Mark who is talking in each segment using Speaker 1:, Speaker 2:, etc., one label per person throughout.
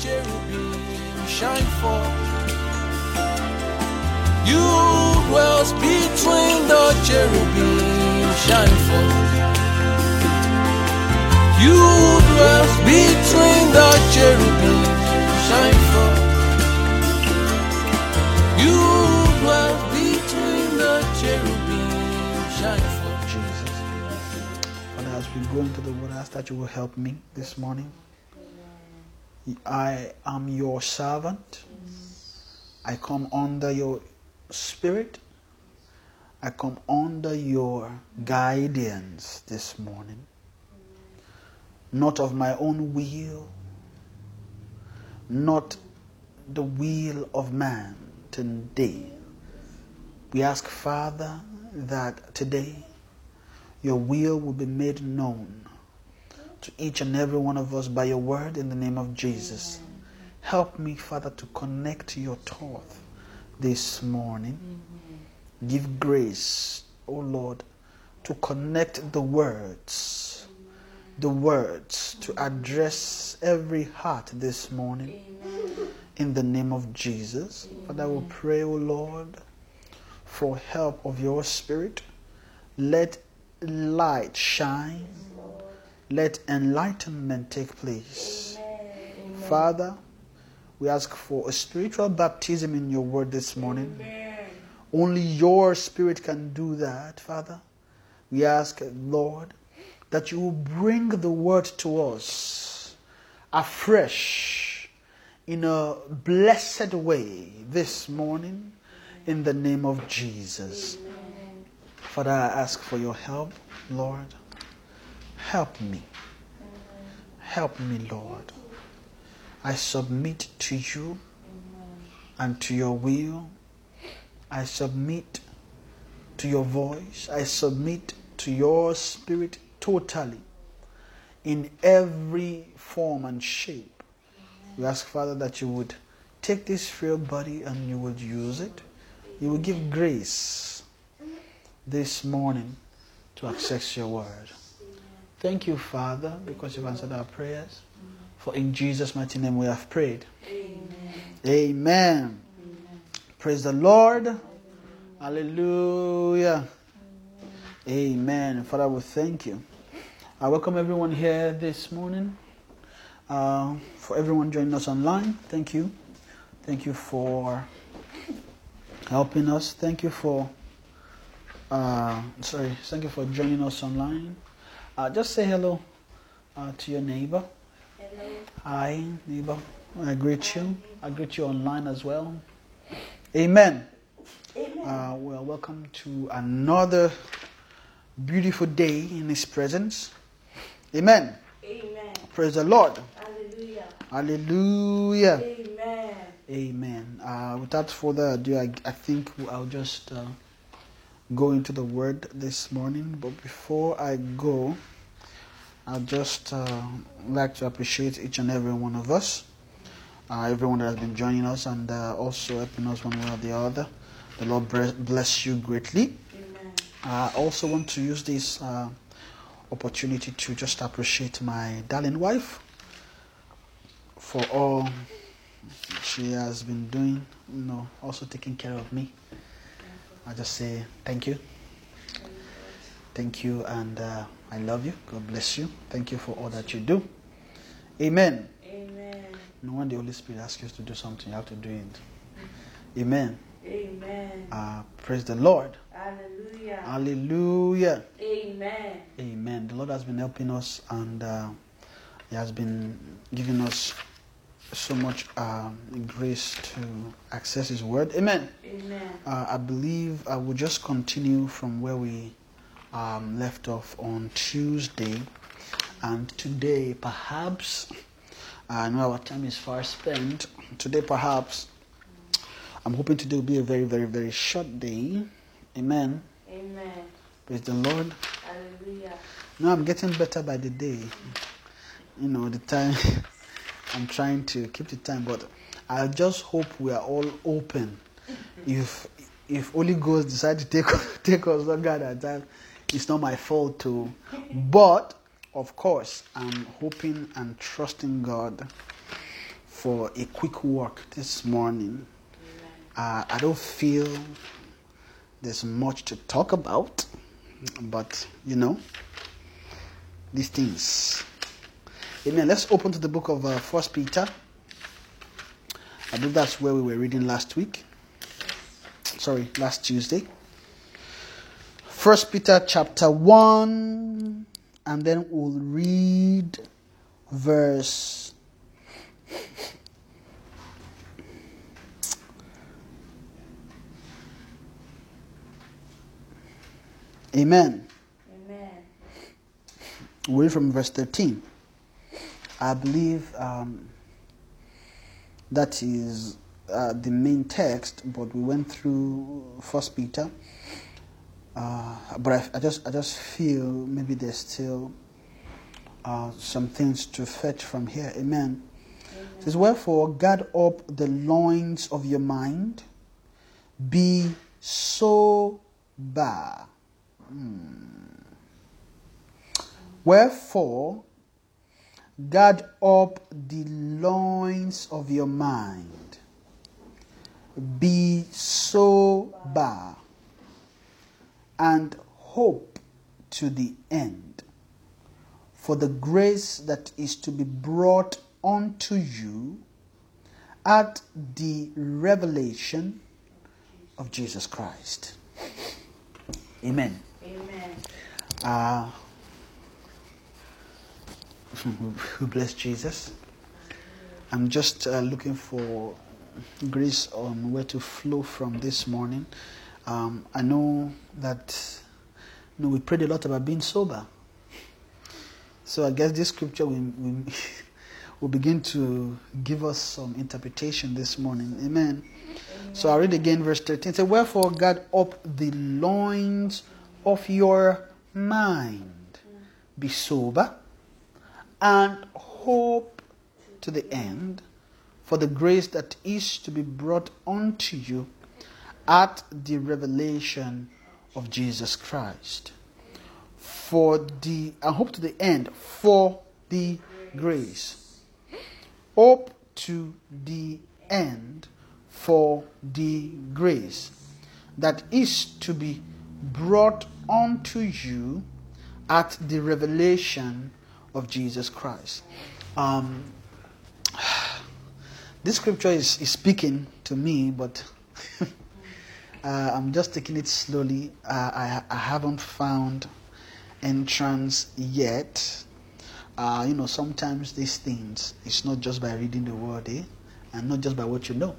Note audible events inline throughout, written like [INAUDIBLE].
Speaker 1: cherubim shine forth. You dwells between the cherubim shine forth. You dwells between the cherubim shine forth. You dwells between the cherubim shine forth.
Speaker 2: Jesus. Father, as we go into the word, I ask that you will help me this morning. I am your servant. I come under your spirit. I come under your guidance this morning. Not of my own will, not the will of man today. We ask, Father, that today your will will be made known to each and every one of us by your word in the name of Jesus. Help me, Father, to connect your thought this morning. Give grace, O Lord, to connect the words, the words to address every heart this morning in the name of Jesus. Father, I will pray, O Lord, for help of your spirit. Let light shine. Let enlightenment take place. Father, we ask for a spiritual baptism in your word this morning. Only your spirit can do that, Father. We ask, Lord, that you will bring the word to us afresh in a blessed way this morning in the name of Jesus. Father, I ask for your help, Lord. Help me. Help me, Lord. I submit to you and to your will. I submit to your voice. I submit to your spirit totally in every form and shape. We ask, Father, that you would take this frail body and you would use it. You will give grace this morning to access your word. Thank you, Father, because you've answered our prayers. For in Jesus' mighty name we have prayed.
Speaker 3: Amen.
Speaker 2: Amen. Praise the Lord. Hallelujah. Amen. Father, we thank you. I welcome everyone here this morning. Uh, for everyone joining us online, thank you. Thank you for helping us. Thank you for, uh, sorry, thank you for joining us online. Uh, just say hello uh, to your neighbor.
Speaker 3: Hello.
Speaker 2: Hi, neighbor. I greet you. I greet you online as well. Amen.
Speaker 3: Amen.
Speaker 2: Uh, well, welcome to another beautiful day in His presence. Amen.
Speaker 3: Amen.
Speaker 2: Praise the Lord.
Speaker 3: Hallelujah.
Speaker 2: Hallelujah.
Speaker 3: Amen.
Speaker 2: Amen. Uh, without further ado, I, I think I'll just uh, go into the word this morning. But before I go, I'd just uh, like to appreciate each and every one of us, uh, everyone that has been joining us and uh, also helping us one way or the other. The Lord bless you greatly.
Speaker 3: Amen.
Speaker 2: I also want to use this uh, opportunity to just appreciate my darling wife for all she has been doing, you know, also taking care of me. I just say thank you. Thank you, and uh, I love you. God bless you. Thank you for all that you do. Amen.
Speaker 3: Amen.
Speaker 2: No when the Holy Spirit asks you to do something, you have to do it. Amen.
Speaker 3: Amen.
Speaker 2: Uh, praise the Lord.
Speaker 3: Hallelujah.
Speaker 2: Hallelujah.
Speaker 3: Amen.
Speaker 2: Amen. The Lord has been helping us and uh, He has been giving us so much um, grace to access His Word. Amen.
Speaker 3: Amen.
Speaker 2: Uh, I believe I will just continue from where we um, left off on Tuesday. And today, perhaps, I know our time is far spent. Today, perhaps, I'm hoping today will be a very, very, very short day. Amen.
Speaker 3: Amen.
Speaker 2: Praise the Lord.
Speaker 3: Hallelujah.
Speaker 2: No, I'm getting better by the day. You know, the time [LAUGHS] I'm trying to keep the time, but I just hope we are all open. If if Holy Ghost decide to take [LAUGHS] take us longer at time, it's not my fault too. But of course, I'm hoping and trusting God for a quick walk this morning. Uh, I don't feel there's much to talk about, but you know, these things. Amen. Let's open to the book of uh, First Peter. I believe that's where we were reading last week. Sorry, last Tuesday. First Peter chapter 1, and then we'll read verse Amen.
Speaker 3: Amen.
Speaker 2: We'll read from verse 13. I believe um, that is uh, the main text, but we went through First Peter. Uh, but I, I just I just feel maybe there's still uh, some things to fetch from here. Amen. It says, Wherefore, guard up the loins of your mind, be sober. Hmm. Wherefore, guard up the loins of your mind, be sober, and hope to the end for the grace that is to be brought unto you at the revelation of Jesus Christ. Amen.
Speaker 3: Amen.
Speaker 2: Uh, [LAUGHS] who bless Jesus. I'm just uh, looking for grace on where to flow from this morning. Um, I know that you know, we prayed a lot about being sober. So I guess this scripture will, will, [LAUGHS] will begin to give us some interpretation this morning. Amen. So I read again verse 13. Say, Wherefore guard up the loins of your mind. Be sober and hope to the end for the grace that is to be brought unto you at the revelation of Jesus Christ. For the, and hope to the end, for the grace. Hope to the end for the grace that is to be brought unto you at the revelation of Jesus Christ. Um, [SIGHS] this scripture is, is speaking to me, but [LAUGHS] uh, I'm just taking it slowly. Uh, I, I haven't found entrance yet. Uh, you know, sometimes these things, it's not just by reading the word, eh? and not just by what you know.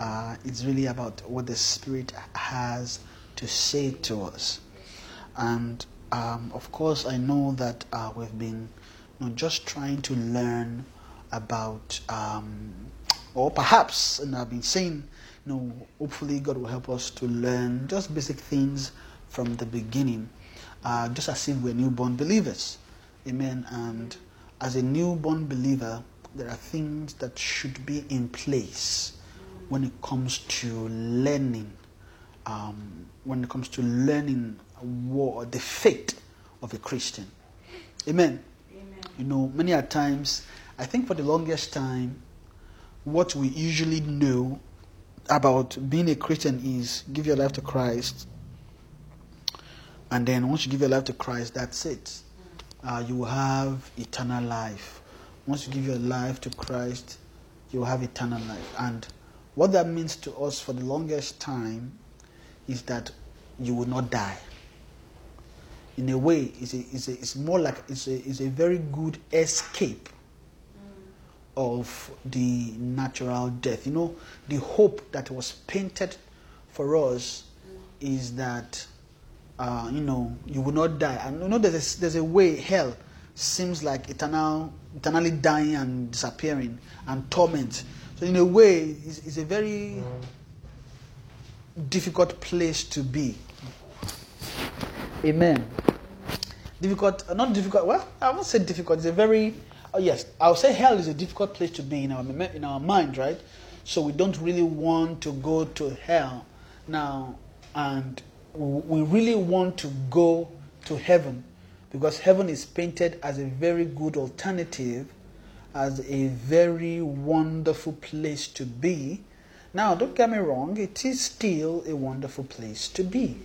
Speaker 2: Uh, it's really about what the Spirit has to say to us. And um, of course, I know that uh, we've been you know, just trying to learn about, um, or perhaps, and I've been saying, you know, hopefully God will help us to learn just basic things from the beginning, uh, just as if we're newborn believers. Amen. And as a newborn believer, there are things that should be in place when it comes to learning, um, when it comes to learning what, the fate of a Christian. Amen.
Speaker 3: Amen.
Speaker 2: You know, many a times, I think for the longest time, what we usually know about being a Christian is give your life to Christ, and then once you give your life to Christ, that's it. Uh, you will have eternal life. Once you give your life to Christ, you will have eternal life. And what that means to us for the longest time is that you will not die. In a way, it's, a, it's, a, it's more like it's a, it's a very good escape of the natural death. You know, the hope that was painted for us is that, uh, you know, you will not die. And you know, there's a, there's a way hell seems like eternal, eternally dying and disappearing and torment. So in a way, it's, it's a very difficult place to be. Amen. Difficult, uh, not difficult. Well, I won't say difficult. It's a very, oh yes, I'll say hell is a difficult place to be in our in our mind, right? So we don't really want to go to hell now, and we really want to go to heaven because heaven is painted as a very good alternative as a very wonderful place to be. Now, don't get me wrong, it is still a wonderful place to be.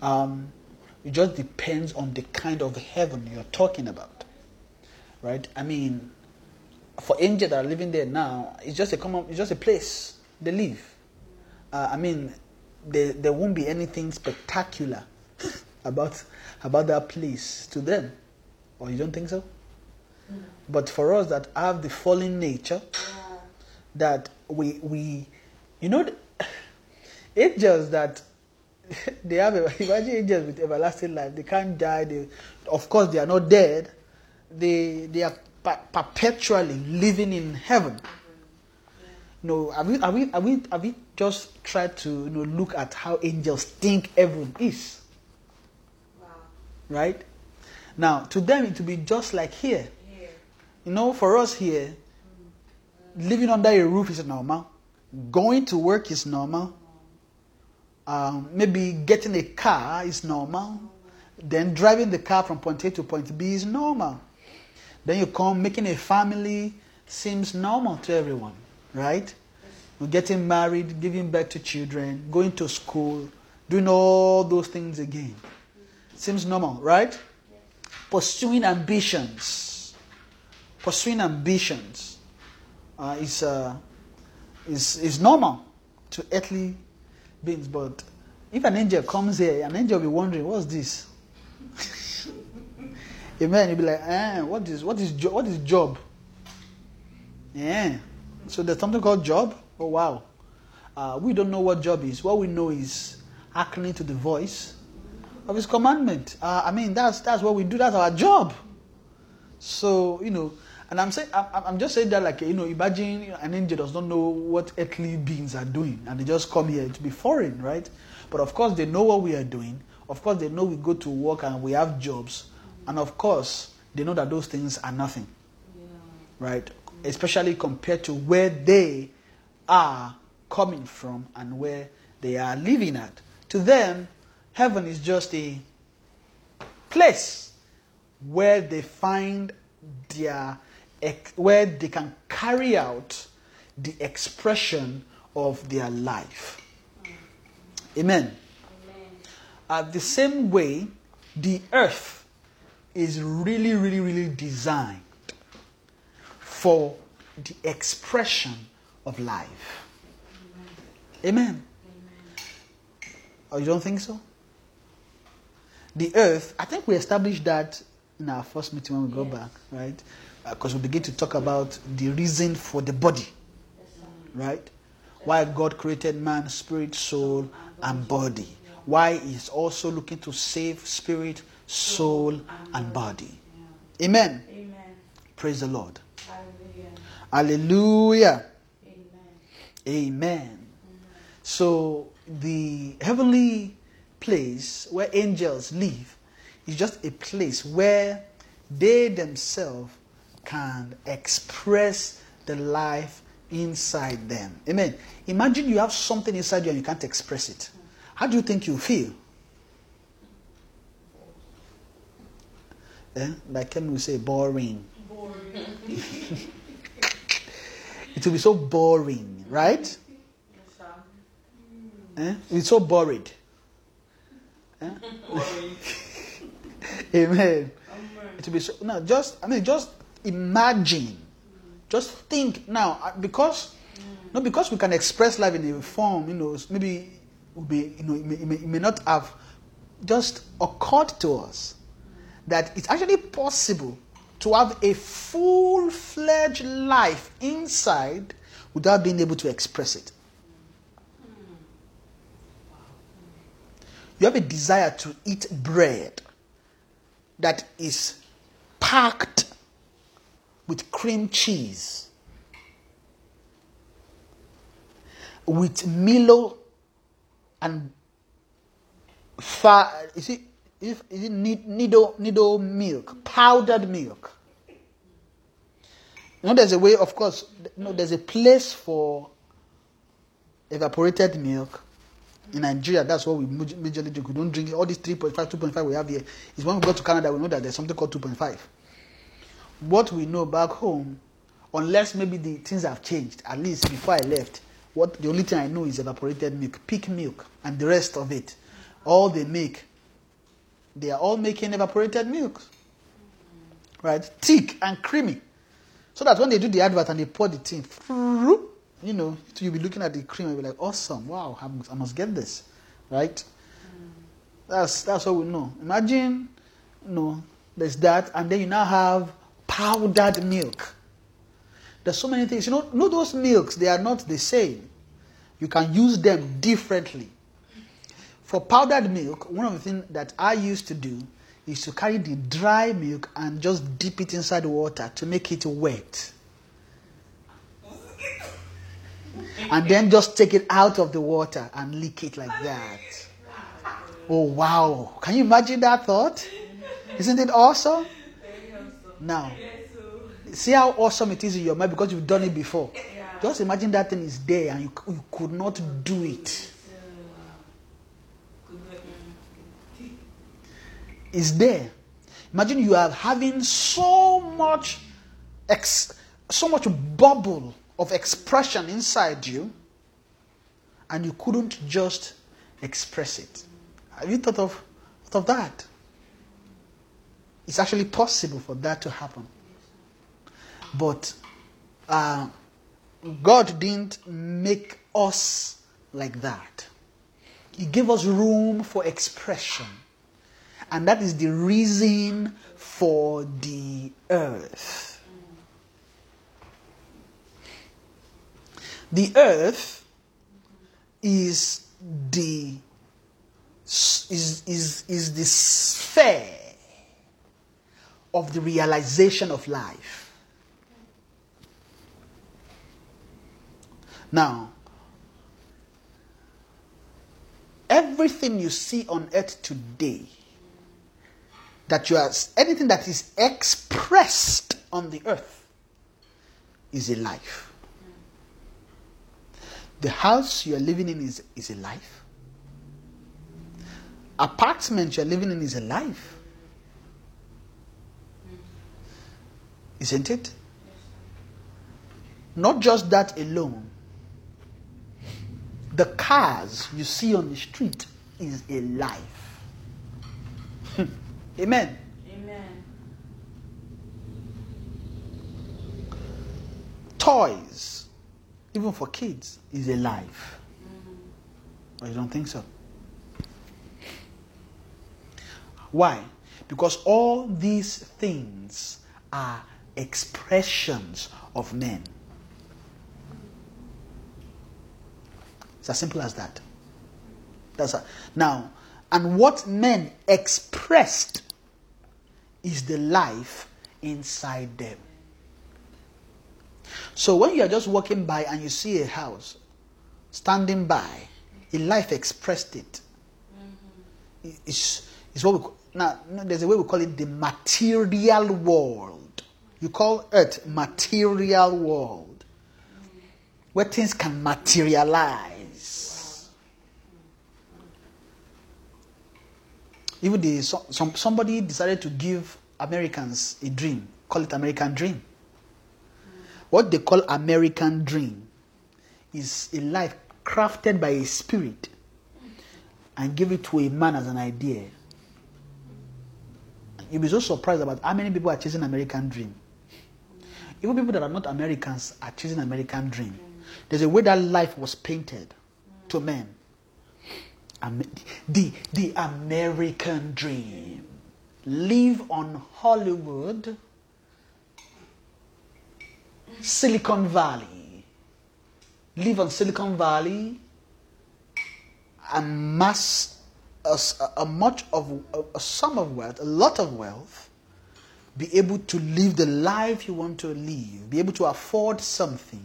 Speaker 2: Um, it just depends on the kind of heaven you're talking about, right? I mean, for angels that are living there now, it's just a common, it's just a place they live. Uh, I mean, there, there won't be anything spectacular [LAUGHS] about about that place to them, or you don't think so? But for us that have the fallen nature,
Speaker 3: Yeah.
Speaker 2: that we we, you know, the- [SIGHS] angels that [LAUGHS] they have a, imagine angels with everlasting life. They can't die. They, of course, they are not dead. They they are per- perpetually living in heaven. No, have we, have we, have we, have we just tried to you know, look at how angels think heaven is,
Speaker 3: Wow.
Speaker 2: right? Now, to them, it will be just like here.
Speaker 3: Here.
Speaker 2: You know, for us here, living under a roof is normal. Going to work is normal. Um, maybe getting a car is normal. Then driving the car from point A to point B is normal. Then you come, making a family seems normal to everyone, right? You're getting married, giving birth to children, going to school, doing all those things again. Seems normal, right? Pursuing ambitions pursuing ambitions uh, is, uh, is, is normal to earthly beings. But if an angel comes here, an angel will be wondering, what's this? [LAUGHS] Amen. You'll be like, eh, what is, what is, what is job? Yeah. So there's something called job? Oh, wow. Uh, we don't know what job is. What we know is hearkening to the voice of his commandment. Uh, I mean, that's, that's what we do. That's our job. So, you know, and I'm saying, I'm, I'm just saying that like, you know, imagine an angel does not know what earthly beings are doing and they just come here to be foreign, right? But of course, they know what we are doing. Of course, they know we go to work and we have jobs. And of course, they know that those things are nothing,
Speaker 3: Yeah.
Speaker 2: right? Especially compared to where they are coming from and where they are living at. To them, heaven is just a place where they find their where they can carry out the expression of their life. Amen.
Speaker 3: Amen.
Speaker 2: Uh, the same way, the earth is really, really, really designed for the expression of life. Amen.
Speaker 3: Amen.
Speaker 2: Oh, you don't think so? The earth, I think we established that in our first meeting when we go back, right? Uh, because we begin to talk about the reason for the body, right? Why God created man, spirit, soul, and body. Why He's also looking to save spirit, soul, and body. Amen.
Speaker 3: Amen.
Speaker 2: Praise the Lord.
Speaker 3: Hallelujah.
Speaker 2: Hallelujah.
Speaker 3: Amen.
Speaker 2: Amen. So the heavenly place where angels live is just a place where they themselves can express the life inside them. Amen. Imagine you have something inside you and you can't express it. How do you think you feel? Eh? Like Kemi will say, boring.
Speaker 3: Boring. [LAUGHS]
Speaker 2: It will be so boring, right?
Speaker 3: Yes.
Speaker 2: Eh? It's so bored. Eh? Amen. [LAUGHS]
Speaker 3: Amen.
Speaker 2: It will be so. No, just I mean, just imagine. Just think now, uh, because no, because we can express life in a form. You know, maybe be, you know, it may, it may, it may not have just occurred to us that it's actually possible to have a full-fledged life inside without being able to express it. You have a desire to eat bread that is packed with cream cheese, with Milo and fa- is it, is it, is nido, nido milk, powdered milk. You know, there's a way, of course, you know, there's a place for evaporated milk. In Nigeria, that's what we majorly drink. We don't drink all these 3.5, 2.5 we have here. It's when we go to Canada, we know that there's something called 2.5. What we know back home unless maybe the things have changed. At least before I left, what the only thing I know is evaporated milk, peak milk, and the rest of it. All they make, they are all making evaporated milk, right? Thick and creamy, so that when they do the advert and they pour the thing, you know, you'll be looking at the cream and be like, awesome, wow, I must, I must get this, right? That's that's what we know. Imagine, you know, there's that, and then you now have powdered milk. There's so many things. You know, know those milks, they are not the same. You can use them differently. For powdered milk, one of the things that I used to do is to carry the dry milk and just dip it inside water to make it wet. And then just take it out of the water and lick it like that. Oh, wow. Can you imagine that thought? Isn't it awesome? Now, see how awesome it is in your mind because you've done it before. Just imagine that thing is there and you, you could not do it. It's there. Imagine you are having so much, ex, so much bubble of expression inside you, and you couldn't just express it. Have you thought of, thought of that? It's actually possible for that to happen. But uh, God didn't make us like that. He gave us room for expression. And that is the reason for the earth. The earth is the is, is, is the sphere of the realization of life. Now, everything you see on earth today, that you are anything that is expressed on the earth is a life. The house you are living in is, is a life. Apartment you are living in is a life. Isn't it? Not just that alone. The cars you see on the street is a life. Hmm. Amen.
Speaker 3: Amen.
Speaker 2: Toys, even for kids, is a life. Mm-hmm. Or you don't think so? Why? Because all these things are expressions of men. It's as simple as that. That's a, now, and what men expressed is the life inside them. So when you are just walking by and you see a house standing by, a life expressed it. Mm-hmm. It's, it's what we now there's a way we call it the material world. You call earth material world, where things can materialize. Even the so, some, somebody decided to give Americans a dream, call it American dream. What they call American dream is a life crafted by a spirit and give it to a man as an idea. You'll be so surprised about how many people are chasing American dream. Even people that are not Americans are chasing American dream. There's a way that life was painted to men. The, the American dream. Live on Hollywood, Silicon Valley. Live on Silicon Valley, amass a much of a, a sum of wealth, a lot of wealth, be able to live the life you want to live, be able to afford something.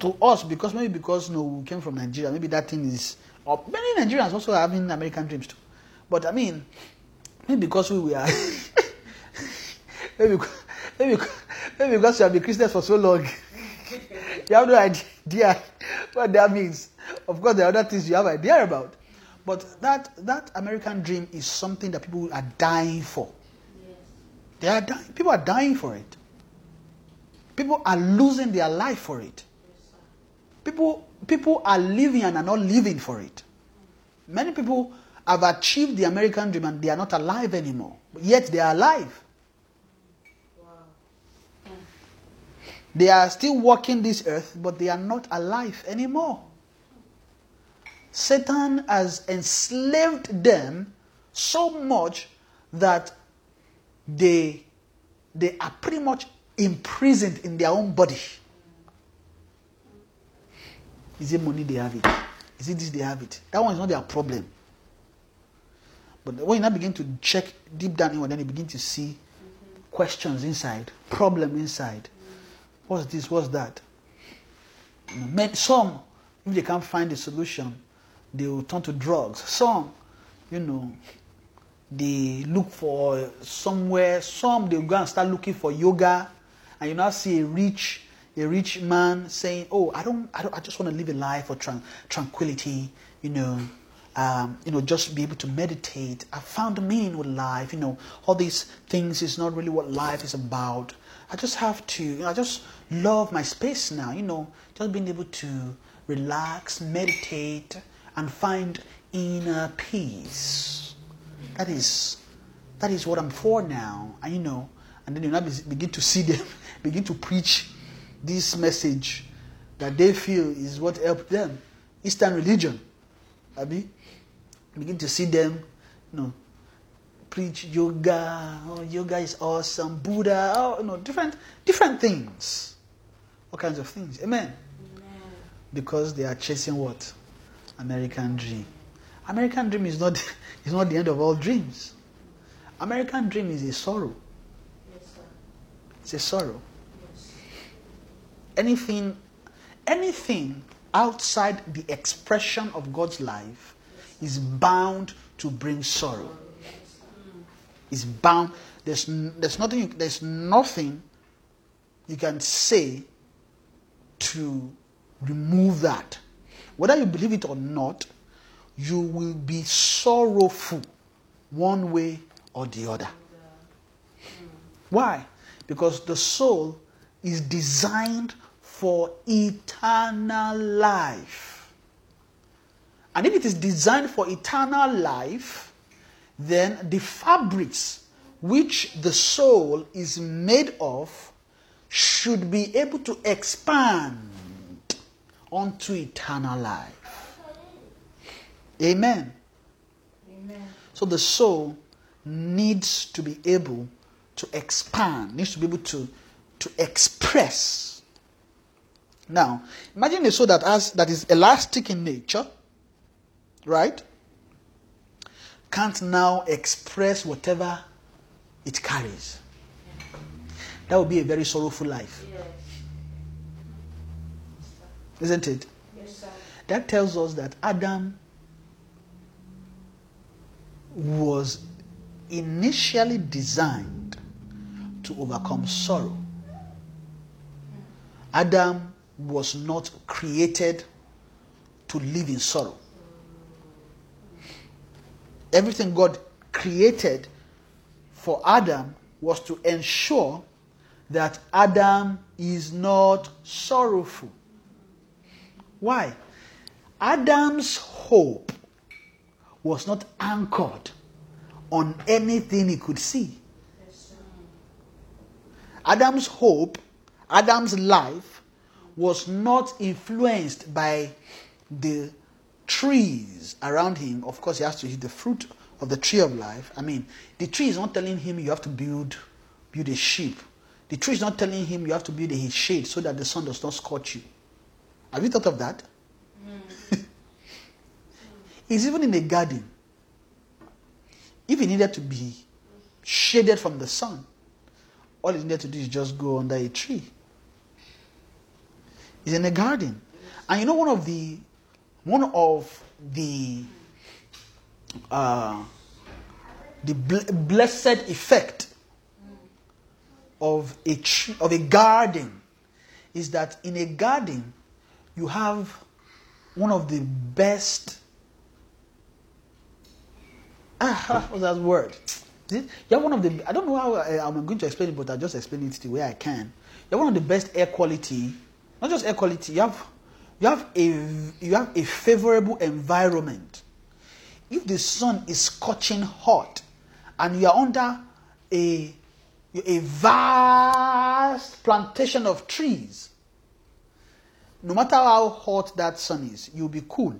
Speaker 2: To us, because maybe because you know, we came from Nigeria, maybe that thing is. Or many Nigerians also having American dreams too. But I mean, maybe because we were. [LAUGHS] maybe, maybe, maybe because you have been Christians for so long. [LAUGHS] you have no idea what that means. Of course, there are other things you have idea about. But that, that American dream is something that people are dying for.
Speaker 3: Yes.
Speaker 2: They are dying. People are dying for it. People are losing their life for it. People, people are living and are not living for it. Many people have achieved the American dream and they are not alive anymore. Yet they are alive. They are still walking this earth, but they are not alive anymore. Satan has enslaved them so much that they, they are pretty much imprisoned in their own body. Is it money they have it? Is it this they have it? That one is not their problem. But when you now begin to check deep down in, then you begin to see questions inside, problem inside. What's this? What's that? Some, if they can't find a solution, they will turn to drugs. Some, you know, they look for somewhere. Some they go and start looking for yoga, and you now see a rich, a rich man saying, "Oh, I don't, I don't, I just want to live a life of tran- tranquility." You know, um, you know, just be able to meditate. I found meaning with life. You know, all these things is not really what life is about. I just have to, you know, I just love my space now. You know, just being able to relax, meditate, and find inner peace. That is, that is what I'm for now. And you know, and then you now begin to see them, [LAUGHS] begin to preach this message that they feel is what helped them. Eastern religion. Abi, begin to see them, you know, preach yoga. Oh, yoga is awesome. Buddha. Oh, you know, different, different things. All kinds of things. Amen. Because they are chasing what? American dream. American dream is not [LAUGHS] is not the end of all dreams. American dream is a sorrow. It's a sorrow. Anything, anything outside the expression of God's life is bound to bring sorrow. Is bound. There's there's nothing. There's nothing you can say to remove that. Whether you believe it or not, you will be sorrowful one way or the other. Why? Because the soul is designed for eternal life. And if it is designed for eternal life, then the fabrics which the soul is made of should be able to expand onto eternal life. Amen.
Speaker 3: Amen.
Speaker 2: So the soul needs to be able to expand, needs to be able to, to express. Now, imagine a soul that has that is elastic in nature, right? Can't now express whatever it carries. That would be a very sorrowful life,
Speaker 3: Yes.
Speaker 2: Isn't it?
Speaker 3: Yes, sir.
Speaker 2: That tells us that Adam was initially designed to overcome sorrow. Adam was not created to live in sorrow. Everything God created for Adam was to ensure that Adam is not sorrowful. Why? Adam's hope was not anchored on anything he could see. Adam's hope, Adam's life was not influenced by the trees around him. Of course, he has to eat the fruit of the tree of life. I mean, the tree is not telling him you have to build build a sheep. The tree is not telling him you have to build a shade so that the sun does not scorch you. Have you thought of that? [LAUGHS] He's even in a garden. If he needed to be shaded from the sun, all he needed to do is just go under a tree. He's in a garden. And you know one of the one of the uh, the bl- blessed effect of a tree, of a garden is that in a garden you have one of the best ah, what's that word you're one of the. I don't know how I, I'm going to explain it, but I'll just explain it the way I can. You're one of the best air quality. Not just air quality. You have, you have a, you have a favorable environment. If the sun is scorching hot, and you are under a, a vast plantation of trees, no matter how hot that sun is, you'll be cool.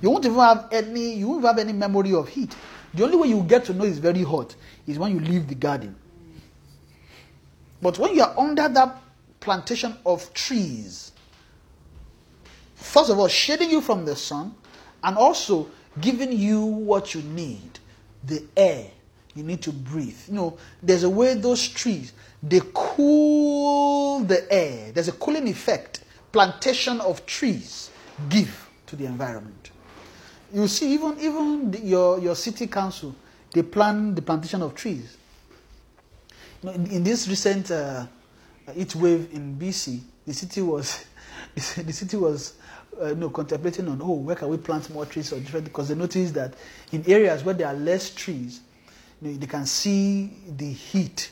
Speaker 2: You won't even have any you won't have any memory of heat. The only way you get to know it's very hot is when you leave the garden. But when you are under that plantation of trees, first of all, shading you from the sun and also giving you what you need the air you need to breathe. You know, there's a way those trees they cool the air, there's a cooling effect plantation of trees give to the environment. You see, even even the, your your city council, they plan the plantation of trees. You know, in, in this recent uh, heat wave in BC, the city was [LAUGHS] the city was uh, you know, contemplating on oh where can we plant more trees or different because they noticed that in areas where there are less trees, you know, they can see the heat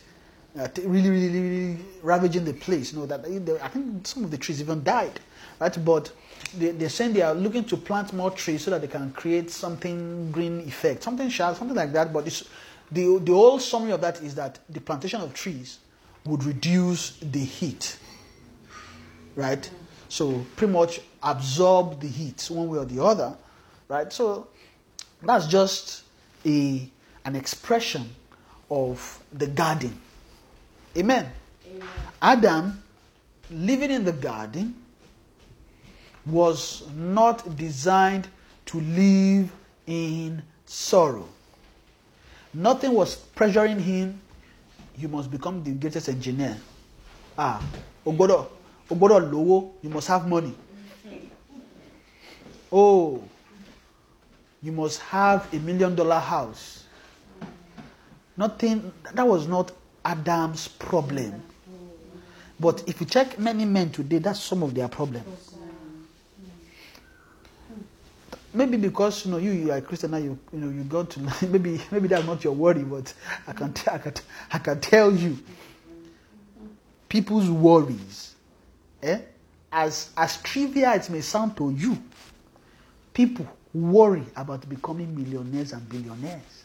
Speaker 2: uh, really, really, really ravaging the place. You know that they, I think some of the trees even died, right? But they, they're saying they are looking to plant more trees so that they can create something green effect, something sharp, something like that. But the the whole summary of that is that the plantation of trees would reduce the heat, right? So pretty much absorb the heat one way or the other, right? So that's just a an expression of the garden. Amen.
Speaker 3: Amen.
Speaker 2: Adam living in the garden was not designed to live in sorrow. Nothing was pressuring him. You must become the greatest engineer. Ah, Ogodo, Ogodo Lowo, you must have money. Oh, you must have a million dollar house. Nothing, that was not Adam's problem. But if you check many men today, that's some of their problems. Maybe because you know you, you are a Christian now, you you know you got to [LAUGHS] maybe maybe that's not your worry, but I can I can I can tell you, people's worries, eh, as as trivial it may sound to you, people worry about becoming millionaires and billionaires.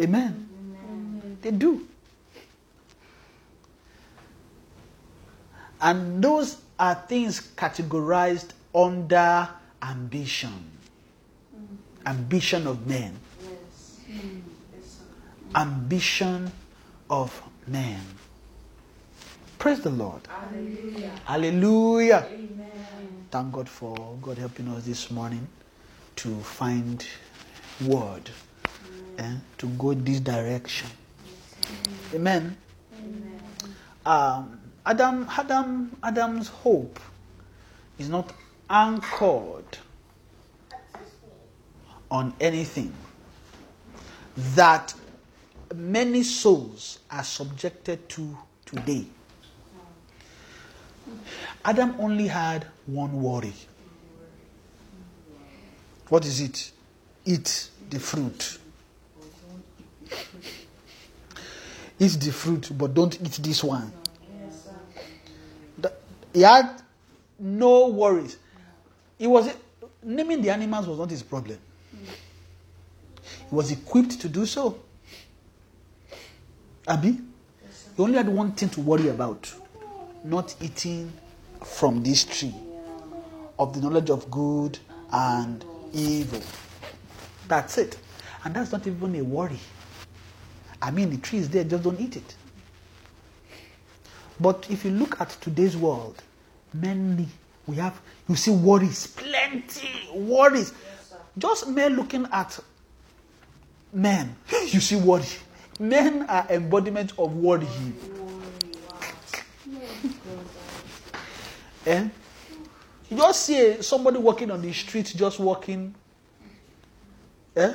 Speaker 2: Amen. They do. And those are things categorized under ambition. Ambition of men.
Speaker 3: Yes. Yes.
Speaker 2: Ambition of men. Praise the Lord.
Speaker 3: Hallelujah.
Speaker 2: Hallelujah.
Speaker 3: Amen.
Speaker 2: Thank God for God helping us this morning to find word eh, to go this direction. Amen.
Speaker 3: Amen.
Speaker 2: um, Adam, Adam, Adam's hope is not anchored on anything that many souls are subjected to today. Adam only had one worry. What is it? Eat the fruit. Eat the fruit, but don't eat this one. He had no worries. He was naming the animals was not his problem. He was equipped to do so. Abi, he only had one thing to worry about: not eating from this tree of the knowledge of good and evil. That's it, and that's not even a worry. I mean, the tree is there; just don't eat it. But if you look at today's world, mainly we have, you see worries, plenty worries. Just men looking at men, you see worry. Men are embodiment of worry. Eh? You just see somebody walking on the street, just walking. Eh?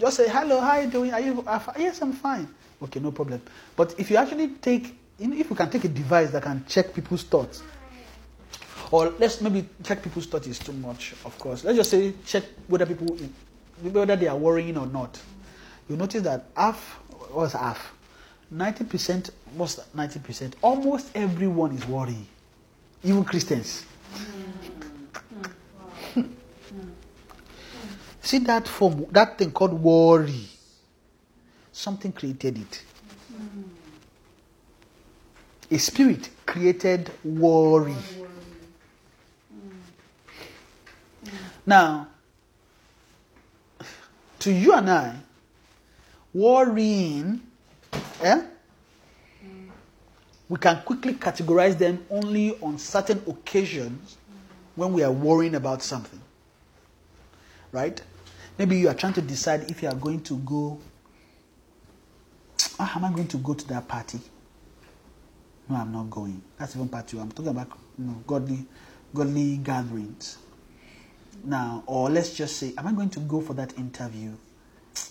Speaker 2: Just say, hello, how are you doing? Are you, uh, are yes, I'm fine. Okay, no problem. But if you actually take, you know, if you can take a device that can check people's thoughts, Or let's maybe check people's thoughts is too much, of course. Let's just say check whether people whether they are worrying or not. You notice that half was half. Ninety percent, most ninety percent, almost everyone is worrying, even Christians. Mm. Mm. See that form, that thing called worry. Something created it. A spirit created worry. Now, to you and I, worrying, eh? we can quickly categorize them only on certain occasions when we are worrying about something. Right? Maybe you are trying to decide if you are going to go. [TSK] Ah, am I going to go to that party? No, I'm not going. That's even part two. I'm talking about you know, godly, godly gatherings. Now, or let's just say, am I going to go for that interview? [TSK]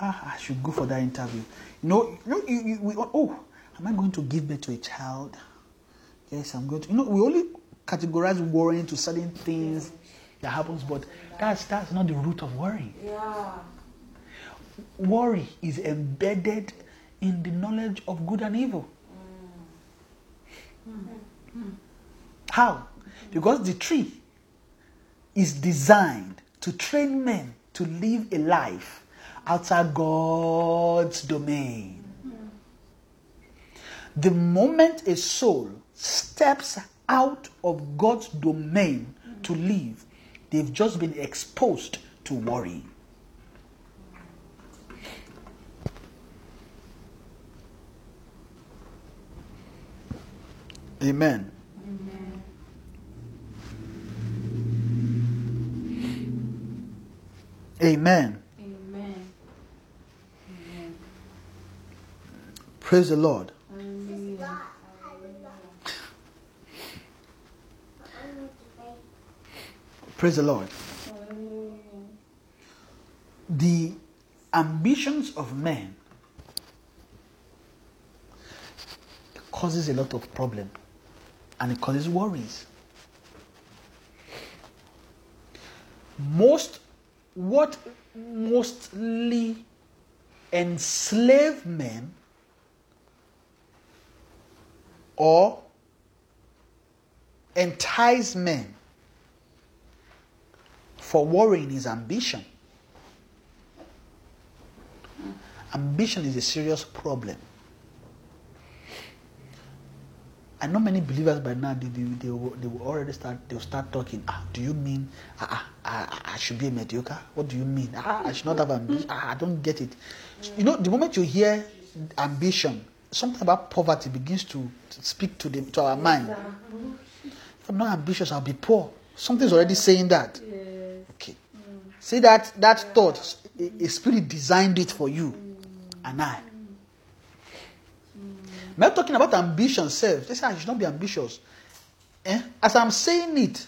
Speaker 2: Ah, I should go for that interview. You know, you you, you, we, oh, am I going to give birth to a child? Yes, I'm going to. You know, we only categorize worrying to certain things that happens, but that's that's not the root of worry.
Speaker 3: Yeah.
Speaker 2: Worry is embedded in the knowledge of good and evil. How? Because the tree is designed to train men to live a life outside God's domain. The moment a soul steps out of God's domain to live, they've just been exposed to worry. Amen. Amen.
Speaker 3: Amen.
Speaker 2: Praise the Lord. Praise the Lord. The ambitions of men causes a lot of problem and it causes worries. Most what mostly enslave men or entice men for worrying is ambition. Ambition is a serious problem. I know many believers by now they, they, they, will, they will already start they'll start talking. Ah, do you mean ah, ah, I, I should be a mediocre? What do you mean? Ah, I should not have ambition. Ah, I don't get it. You know, the moment you hear ambition, something about poverty begins to, to speak to the to our mind. If I'm not ambitious, I'll be poor. Something's already saying that.
Speaker 3: Yes.
Speaker 2: See that that thought, a, spirit designed it for you and I. I'm not talking about ambition, self. They say I should not be ambitious. Eh? As I'm saying it,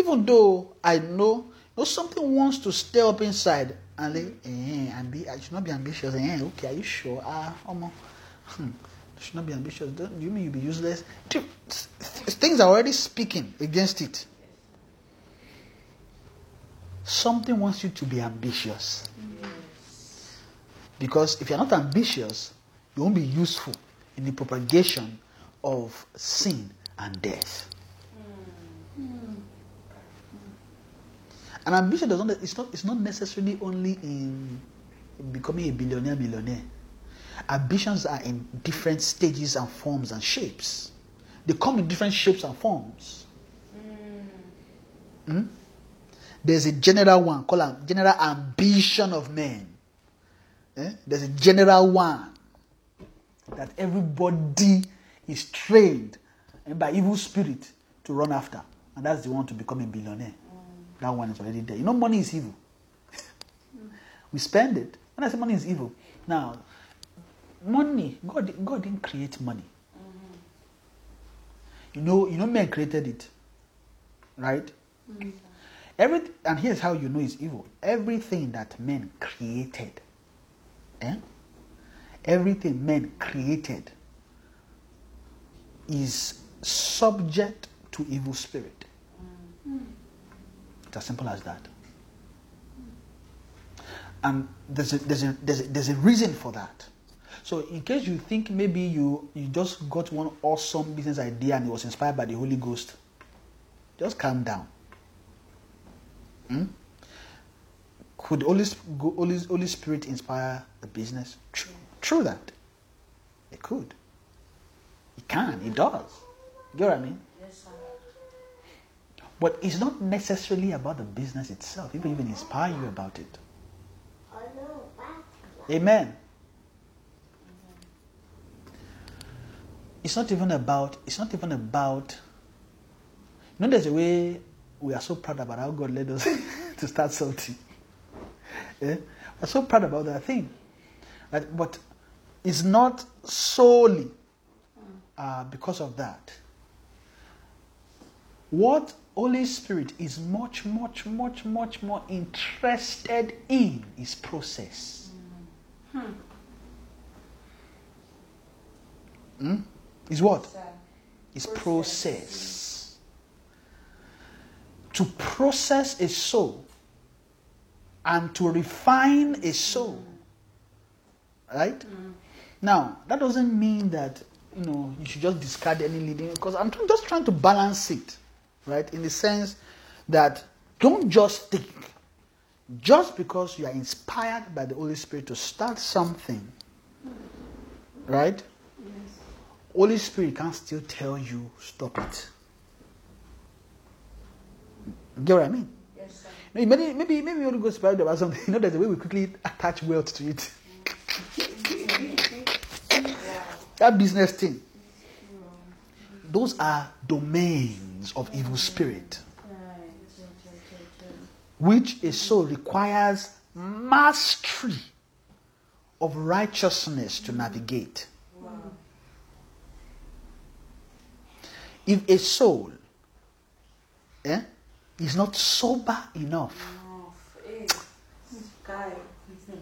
Speaker 2: even though I know, you know something wants to stir up inside and like, eh, ambi- I should not be ambitious. Eh, okay, are you sure? Ah, hmm, I should not be ambitious. Don't, you mean you'll be useless? Things are already speaking against it. Something wants you to be ambitious. Because if you're not ambitious, you won't be useful in the propagation of sin and death. And ambition does not it's not it's not necessarily only in becoming a billionaire millionaire. Ambitions are in different stages and forms and shapes. They come in different shapes and forms. Hmm? There's a general one called am- general ambition of men. Eh? There's a general one that everybody is trained by evil spirit to run after, and that's the one to become a billionaire. That one is already there. You know, money is evil. [LAUGHS] we spend it. When I say money is evil, now money God God didn't create money. You know, you know, men created it, right? Every and here's how you know it's evil. Everything that men created, eh? everything men created is subject to evil spirit. It's as simple as that. And there's a, there's a, there's a, there's a reason for that. So, in case you think maybe you, you just got one awesome business idea and it was inspired by the Holy Ghost, just calm down. Hmm? Could Holy, Holy, Holy Spirit inspire the business? True, true that. It could. It can, it does. You know what I mean?
Speaker 3: Yes, sir.
Speaker 2: But it's not necessarily about the business itself. It will even inspire you about it. Amen. It's not even about, it's not even about, you know, there's a way we are so proud about how God led us [LAUGHS] to start something. Yeah? We're so proud about that thing. Right? But it's not solely uh, because of that. What Holy Spirit is much, much, much, much more interested in is process. Hmm? Is what?
Speaker 3: Process.
Speaker 2: process. To process a soul and to refine a soul. Right? Mm. Now, that doesn't mean that you know you should just discard any leading because I'm just trying to balance it, right? In the sense that don't just think just because you are inspired by the Holy Spirit to start something, right? Holy Spirit can still tell you stop it. Get what I mean?
Speaker 3: Yes, sir.
Speaker 2: Maybe maybe maybe Holy go inspired about something. [LAUGHS] You know, there's a way we quickly attach wealth to it. [LAUGHS] that business thing. Those are domains of evil spirit, which a soul requires mastery of righteousness to navigate.
Speaker 3: Wow.
Speaker 2: If a soul eh, is not sober enough,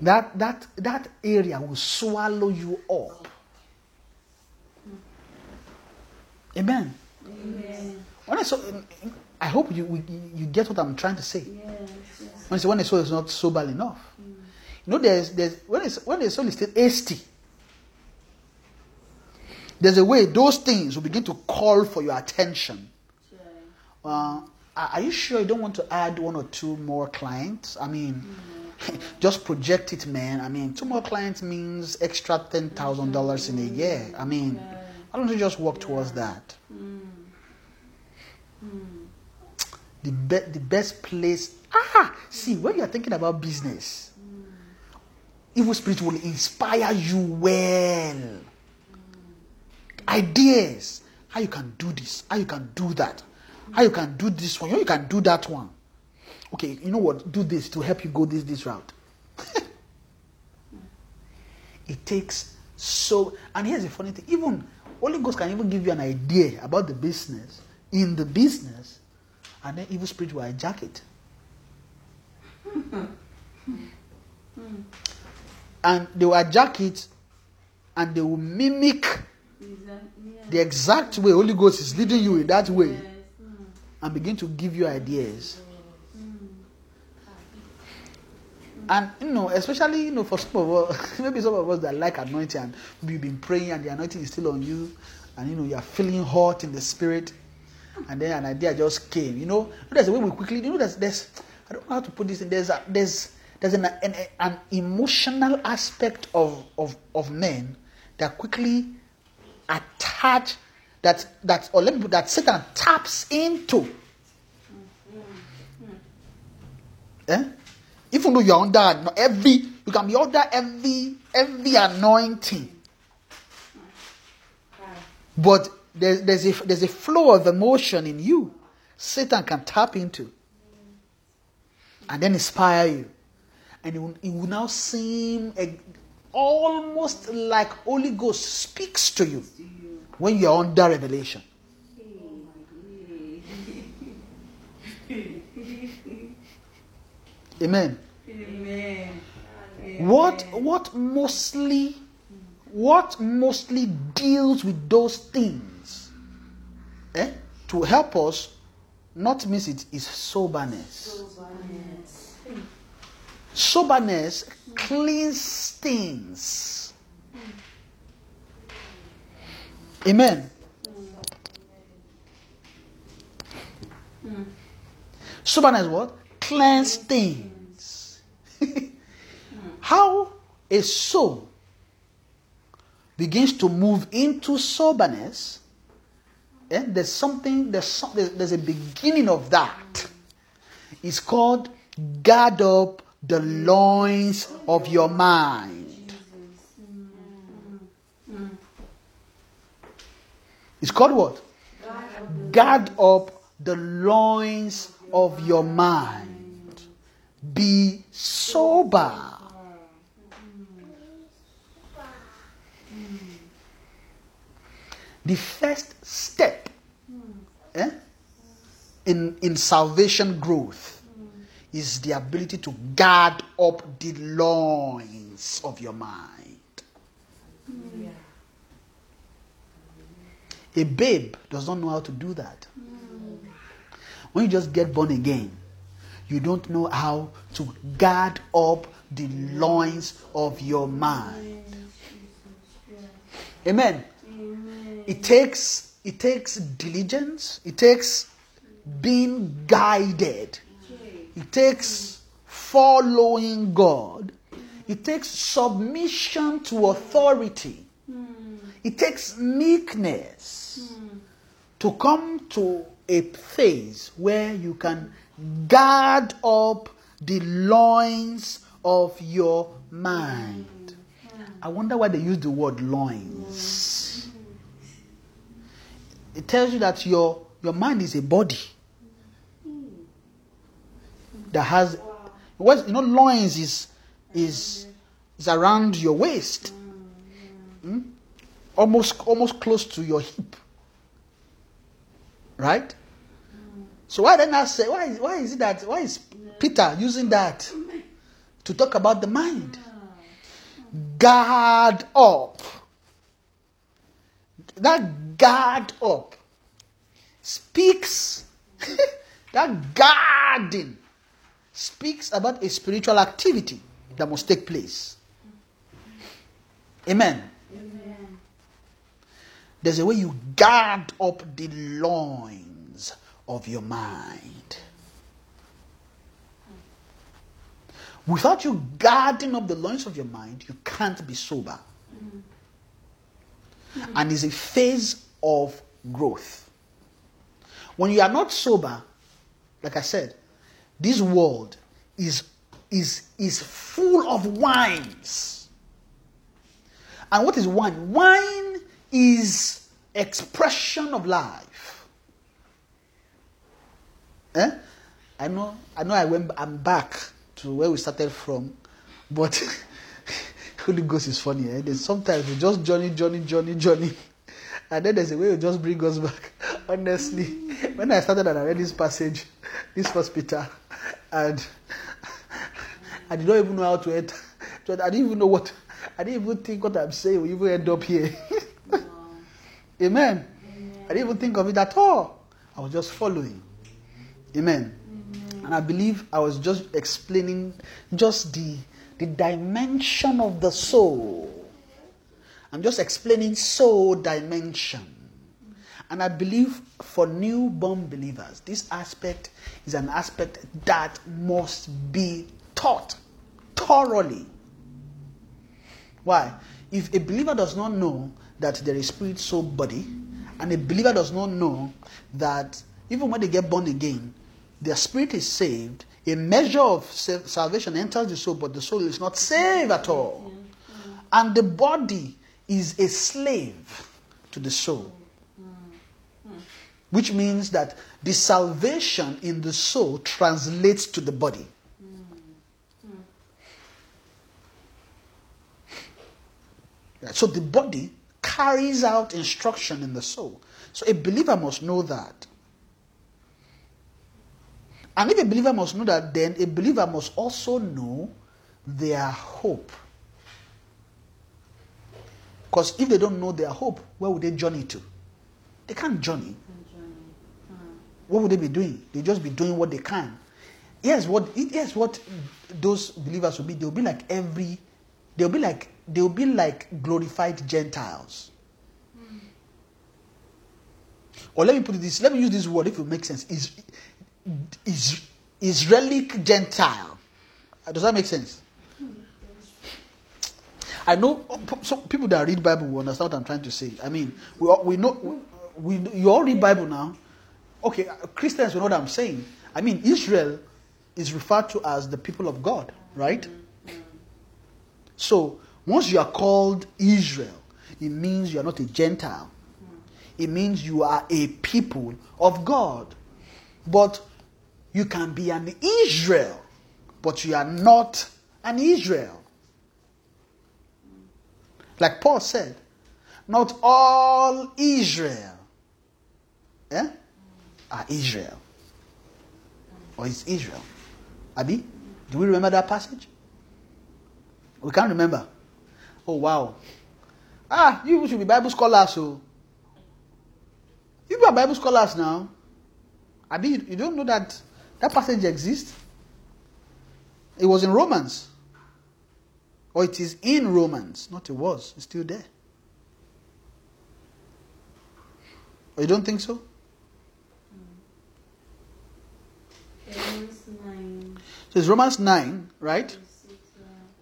Speaker 2: that, that, that area will swallow you up. Amen.
Speaker 3: Amen.
Speaker 2: When I, saw, I hope you, you get what I'm trying to say.
Speaker 3: Yes, yes.
Speaker 2: When I say when a soul is not sober enough, you know, there's there's when it's, when a soul is still hasty, there's a way those things will begin to call for your attention. Uh, are are you sure you don't want to add one or two more clients? I mean, [LAUGHS] just project it, man. I mean, two more clients means extra ten thousand dollars in a year. I mean, why don't you just work towards that?
Speaker 3: Mm. Mm.
Speaker 2: The be- the best place. Ah, see, when you are thinking about business, evil spirit will inspire you well. Ideas, how you can do this, how you can do that, how you can do this one, you can do that one. Okay, you know what? Do this to help you go this this route. [LAUGHS] it takes so. And here's the funny thing: even Holy Ghost can even give you an idea about the business in the business, and then evil spirit will hijack it. and they will hijack it, and they will mimic
Speaker 3: Is that, yeah.
Speaker 2: the exact way Holy Ghost is leading you in that way. And begin to give you ideas. And you know, especially you know, for some of us, [LAUGHS] maybe some of us that like anointing and you've been praying and the anointing is still on you, and you know you're feeling hot in the spirit, and then an idea just came. You know, there's a way we quickly. You know, there's there's I don't know how to put this in. There's a, there's there's an, an an emotional aspect of of of men that quickly attach that that or let me put that Satan taps into. Eh? Even though you're under every, you can be under every every anointing, but there's there's a there's a flow of emotion in you. Satan can tap into, and then inspire you, and it will, it will now seem eh, almost like Holy Ghost speaks to you when you're under revelation. [LAUGHS] Amen.
Speaker 3: Amen.
Speaker 2: What what mostly what mostly deals with those things eh, to help us not miss it, is soberness. Soberness cleans things. Amen. Soberness what? Cleanse things. [LAUGHS] How a soul begins to move into soberness, eh, there's something, there's, some, there's a beginning of that. It's called guard up the loins of your mind. It's called what? Guard up the loins of your mind. Be sober. The first step eh, in, in salvation growth is the ability to guard up the loins of your mind. A babe does not know how to do that. When you just get born again, you don't know how to guard up the loins of your mind. Amen. It takes it takes diligence, it takes being guided. It takes following God. It takes submission to authority. It takes meekness to come to a phase where you can guard up the loins of your mind. I wonder why they use the word loins. It tells you that your, your mind is a body that has you know loins is is is around your waist Hmm? Almost almost close to your hip. Right? So why then I say why is, why is it that why is Peter using that to talk about the mind? Guard up. That guard up speaks [LAUGHS] that guarding speaks about a spiritual activity that must take place. Amen. There's a way you guard up the loins of your mind. Without you guarding up the loins of your mind, you can't be sober. Mm-hmm. And it's a phase of growth. When you are not sober, like I said, this world is, is, is full of wines. And what is wine? Wine is expression of life. Eh? I know, I know I went I'm back to where we started from, but [LAUGHS] Holy Ghost is funny. Eh? There's sometimes we just journey, journey, journey, journey. [LAUGHS] And then there's a way you just bring us back. [LAUGHS] Honestly, when I started and I read this passage, this Peter, and I did not even know how to enter. I didn't even know what, I didn't even think what I'm saying will even end up here. Amen. I didn't even think of it at all. I was just following. Amen. And I believe I was just explaining just the, the dimension of the soul. I'm just explaining soul dimension. And I believe for newborn believers, this aspect is an aspect that must be taught thoroughly. Why? If a believer does not know that there is spirit, soul, body, and a believer does not know that even when they get born again, their spirit is saved, a measure of salvation enters the soul, but the soul is not saved at all. And the body is a slave to the soul. Mm, mm, mm. Which means that the salvation in the soul translates to the body. Right, So the body carries out instruction in the soul. So a believer must know that. And if a believer must know that, then a believer must also know their hope. Because if they don't know their hope, where would they journey to? They can't journey. what would they be doing? They just be doing what they can. Yes, what yes, what those believers will be, they'll be like every they'll be like they'll be like glorified Gentiles. Or let me put this, let me use this word if it makes sense. Is is Israelic Gentile. Does that make sense? I know some people that read Bible will understand what I'm trying to say. I mean, we, we know we, you all read Bible now. Okay, Christians will know what I'm saying. I mean, Israel is referred to as the people of God, right? So once you are called Israel, it means you are not a Gentile. It means you are a people of God. But you can be an Israel, but you are not an Israel. Like Paul said, not all Israel eh, are Israel. Or is Israel. Abi, do we remember that passage? We can't remember. Oh, wow. Ah, you should be Bible scholars, so. You are Bible scholars now. I Abi, you don't know that that passage exists? It was in Romans. Or it is in Romans. Not it was. It's still there. Or you don't think so?
Speaker 3: Romans 9,
Speaker 2: So it's Romans 9, right?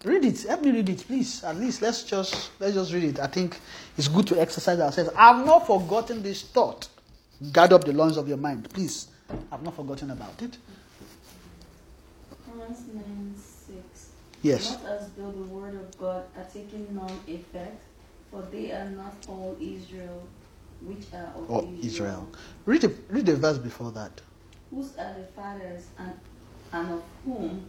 Speaker 3: Verse 6,
Speaker 2: Read it. Help me read it, please. At least let's just let's just read it. I think it's good to exercise ourselves. I've not forgotten this thought. Guard up the loins of your mind, please. I've not forgotten about it.
Speaker 3: Romans 9, 6.
Speaker 2: Yes.
Speaker 3: Not as though the word of God are taking none effect, for they are not all Israel, which are of
Speaker 2: Or Israel. Read the read the verse before that.
Speaker 3: Whose are the fathers, and, and of whom,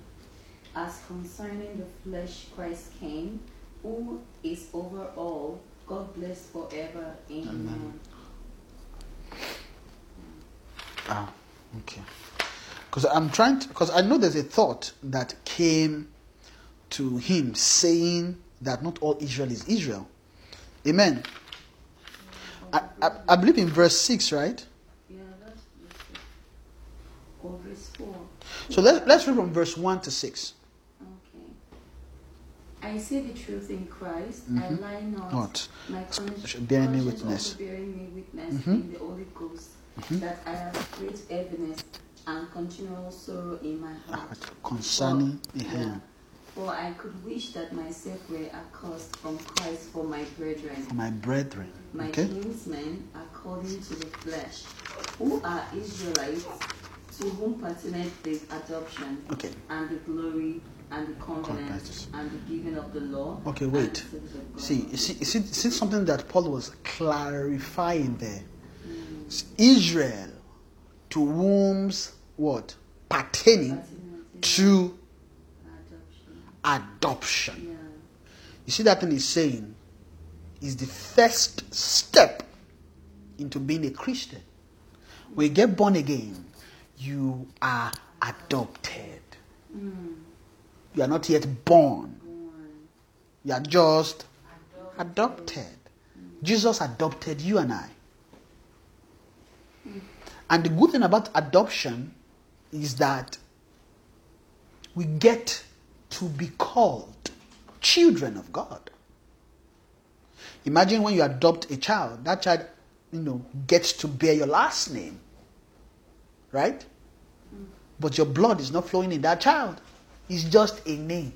Speaker 3: as concerning the flesh, Christ came, who is over all, God bless forever. Amen.
Speaker 2: Ah, okay. Because I'm trying to, because I know there's a thought that came to him saying that not all Israel is Israel. Amen. I, I, I believe in verse 6, right?
Speaker 3: Yeah, that's verse six. Or verse 4.
Speaker 2: So let's, let's read from verse 1 to 6.
Speaker 3: I see the truth in Christ.
Speaker 2: Mhm.
Speaker 3: I lie not.
Speaker 2: Not.
Speaker 3: My conscience
Speaker 2: bearing me witness.
Speaker 3: bearing me witness
Speaker 2: Mhm.
Speaker 3: in the Holy Ghost
Speaker 2: Mhm.
Speaker 3: that I have great heaviness and continual sorrow in my
Speaker 2: Ah,
Speaker 3: heart.
Speaker 2: Concerning
Speaker 3: For-
Speaker 2: the
Speaker 3: yeah, For I could wish that myself were accursed from Christ for my brethren,
Speaker 2: for my brethren.
Speaker 3: my
Speaker 2: Okay?
Speaker 3: kinsmen according to the flesh, who are Israelites, to whom pertaineth the adoption
Speaker 2: Okay.
Speaker 3: and the glory and the covenant and the giving of the law.
Speaker 2: Okay, wait.
Speaker 3: the service of God.
Speaker 2: See, see, see, see something that Paul was clarifying there.
Speaker 3: Mm.
Speaker 2: Israel to whom's what? Pertaining to
Speaker 3: adoption.
Speaker 2: adoption.
Speaker 3: Yeah.
Speaker 2: You see that thing he's saying is the first step into being a Christian. When you get born again, you are adopted.
Speaker 3: Mm.
Speaker 2: You are not yet born. You are just adopted. Jesus adopted you and I. And the good thing about adoption is that we get to be called children of God. Imagine when you adopt a child, that child, you know, gets to bear your last name. Right? But your blood is not flowing in that child. It's just a name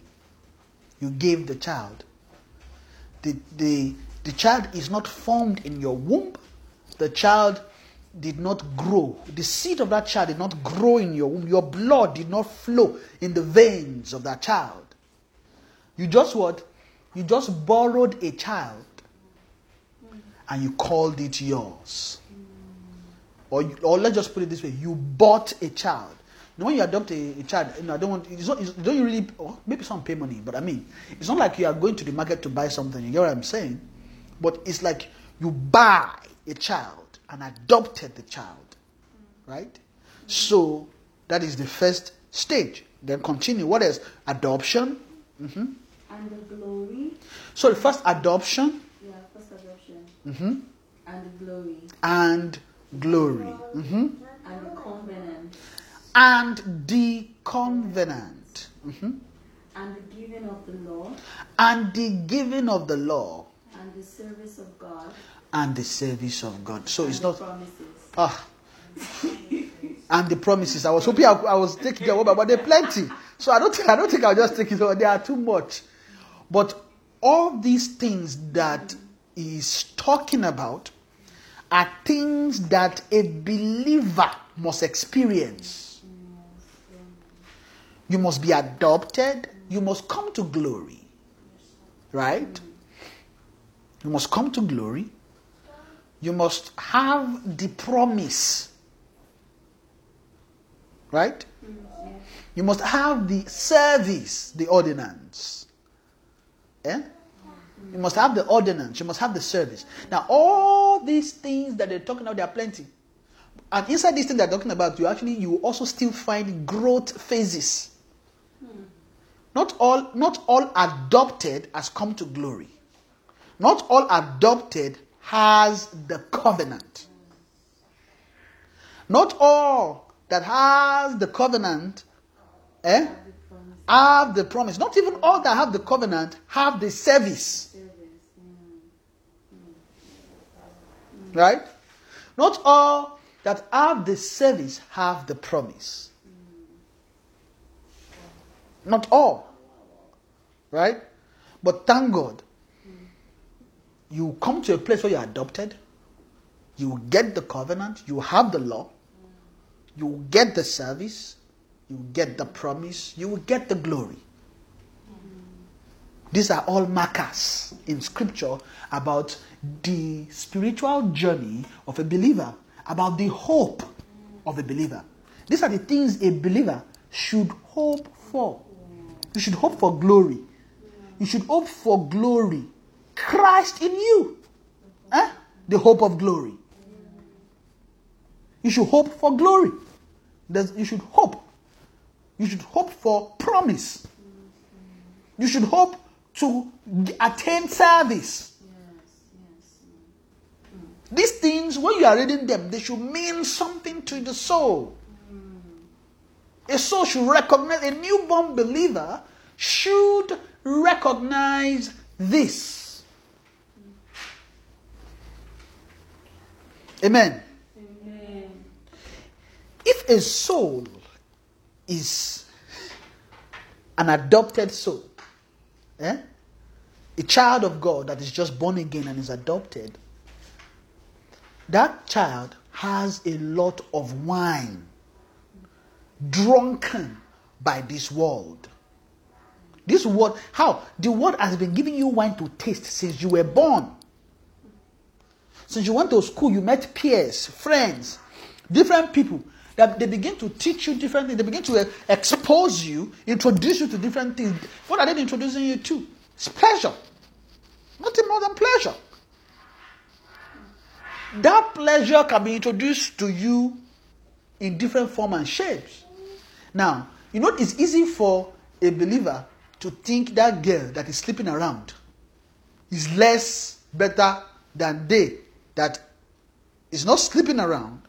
Speaker 2: you gave the child. The, the, the child is not formed in your womb. The child did not grow. The seed of that child did not grow in your womb. Your blood did not flow in the veins of that child. You just what? You just borrowed a child and you called it yours. Or, or let's just put it this way you bought a child. When you adopt a, a child, you know, I don't want, it's not, it's, don't you really, oh, maybe some pay money, but I mean, it's not like you are going to the market to buy something. You get what I'm saying? But it's like you buy a child and adopted the child, right? So that is the first stage. Then continue. What else? Adoption. hmm
Speaker 3: And the glory.
Speaker 2: So the first adoption
Speaker 3: Yeah, first adoption.
Speaker 2: hmm
Speaker 3: And the glory.
Speaker 2: and glory. hmm
Speaker 3: the
Speaker 2: and the covenant Mhm.
Speaker 3: and the giving of the law
Speaker 2: and the giving of the law
Speaker 3: and the service of God
Speaker 2: and the service of God. So it's
Speaker 3: and the
Speaker 2: not
Speaker 3: promises.
Speaker 2: ah and the promises. I was hoping I, I was taking them over, but they're plenty. So I don't think I don't think I'll just take it over. They are too much. But all these things that he's talking about are things that a believer must experience. You must be adopted. You must come to glory. Right? You must come to glory. You must have the promise. Right? You must have the service, the ordinance. Eh? You must have the ordinance. You must have the service. Now, all these things that they're talking about, there are plenty. And inside these things they're talking about, you actually you also still find growth phases. Not all, not all adopted has come to glory. Not all adopted has the covenant. Not all that has the covenant eh, have the promise. Not even all that have the covenant have the service.
Speaker 3: service.
Speaker 2: Right? Not all that have the service have the promise. Not all. Right? But thank God, you come to a place where you're adopted, you get the covenant, you have the law, you get the service, you get the promise, you will get the glory. These are all markers in scripture about the spiritual journey of a believer, about the hope of a believer. These are the things a believer should hope for. You should hope for glory. You should hope for glory. Christ in you. Eh? The hope of glory. You should hope for glory. There's- you should hope. You should hope for promise. You should hope to attain service. These things, when you are reading them, they should mean something to the soul. A soul should recognize, a newborn believer should recognize this. Amen.
Speaker 3: Amen.
Speaker 2: If a soul is an adopted soul, eh? a child of God that is just born again and is adopted, that child has a lot of wine drunken by this world. This world, how? The world has been giving you wine to taste since you were born. Since you went to school, you met peers, friends, different people. That they begin to teach you different things. They begin to uh, expose you, introduce you to different things. What are they introducing you to? It's pleasure. Nothing more than pleasure. That pleasure can be introduced to you in different form and shapes. Now, you know, it's easy for a believer to think that girl that is sleeping around is less better than they that is not sleeping around,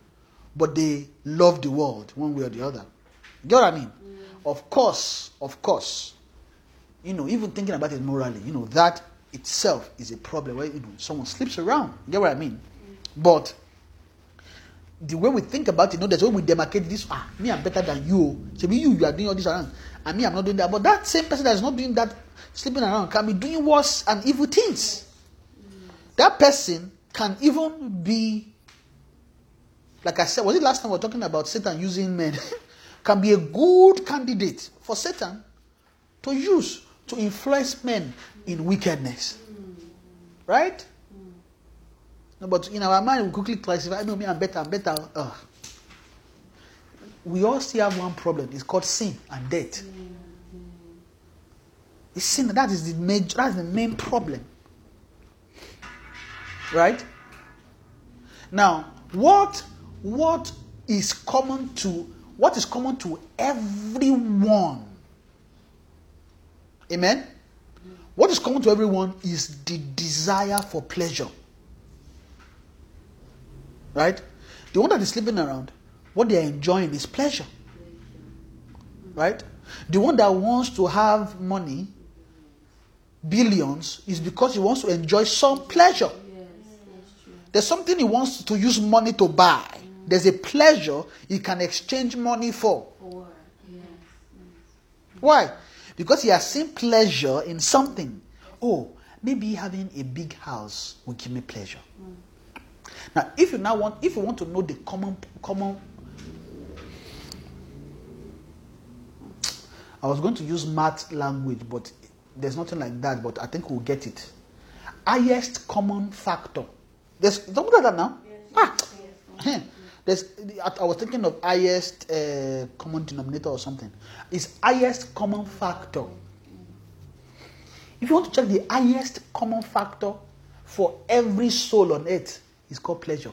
Speaker 2: but they love the world one way or the other. You get what I mean? Mm. Of course, of course. You know, even thinking about it morally, you know, that itself is a problem where you know someone sleeps around. You get what I mean? Mm. But the way we think about it, you know, there's when we demarcate this, ah, me I'm better than you. So me, you, you are doing all this around, and me, I'm not doing that. But that same person that is not doing that, sleeping around, can be doing worse and evil things. That person can even be, like I said, was it last time we were talking about Satan using men? [LAUGHS] can be a good candidate for Satan to use to influence men in wickedness. Right? No, but in our mind, we quickly classify, no, me, I'm better, I'm better. We all still have one problem. It's called sin and death. It's sin. That is the major. That's the main problem. Right? Now, what what is common to what is common to everyone? Amen. What is common to everyone is the desire for pleasure. Right? The one that is sleeping around, what they are enjoying is pleasure. right? The one that wants to have money, billions, is because he wants to enjoy some pleasure.
Speaker 3: Yes, that's true.
Speaker 2: There's something he wants to use money to buy. There's a pleasure he can exchange money for. Why? Because he has seen pleasure in something. Oh, maybe having a big house will give me pleasure. Mm. Now, if you now want, if you want to know the common, common, I was going to use math language, but there's nothing like that. But I think we'll get it. Highest common factor. There's something like that now. Ah, there's. I I was thinking of highest uh, common denominator or something. It's highest common factor. If you want to check the highest common factor for every soul on earth, it's called pleasure.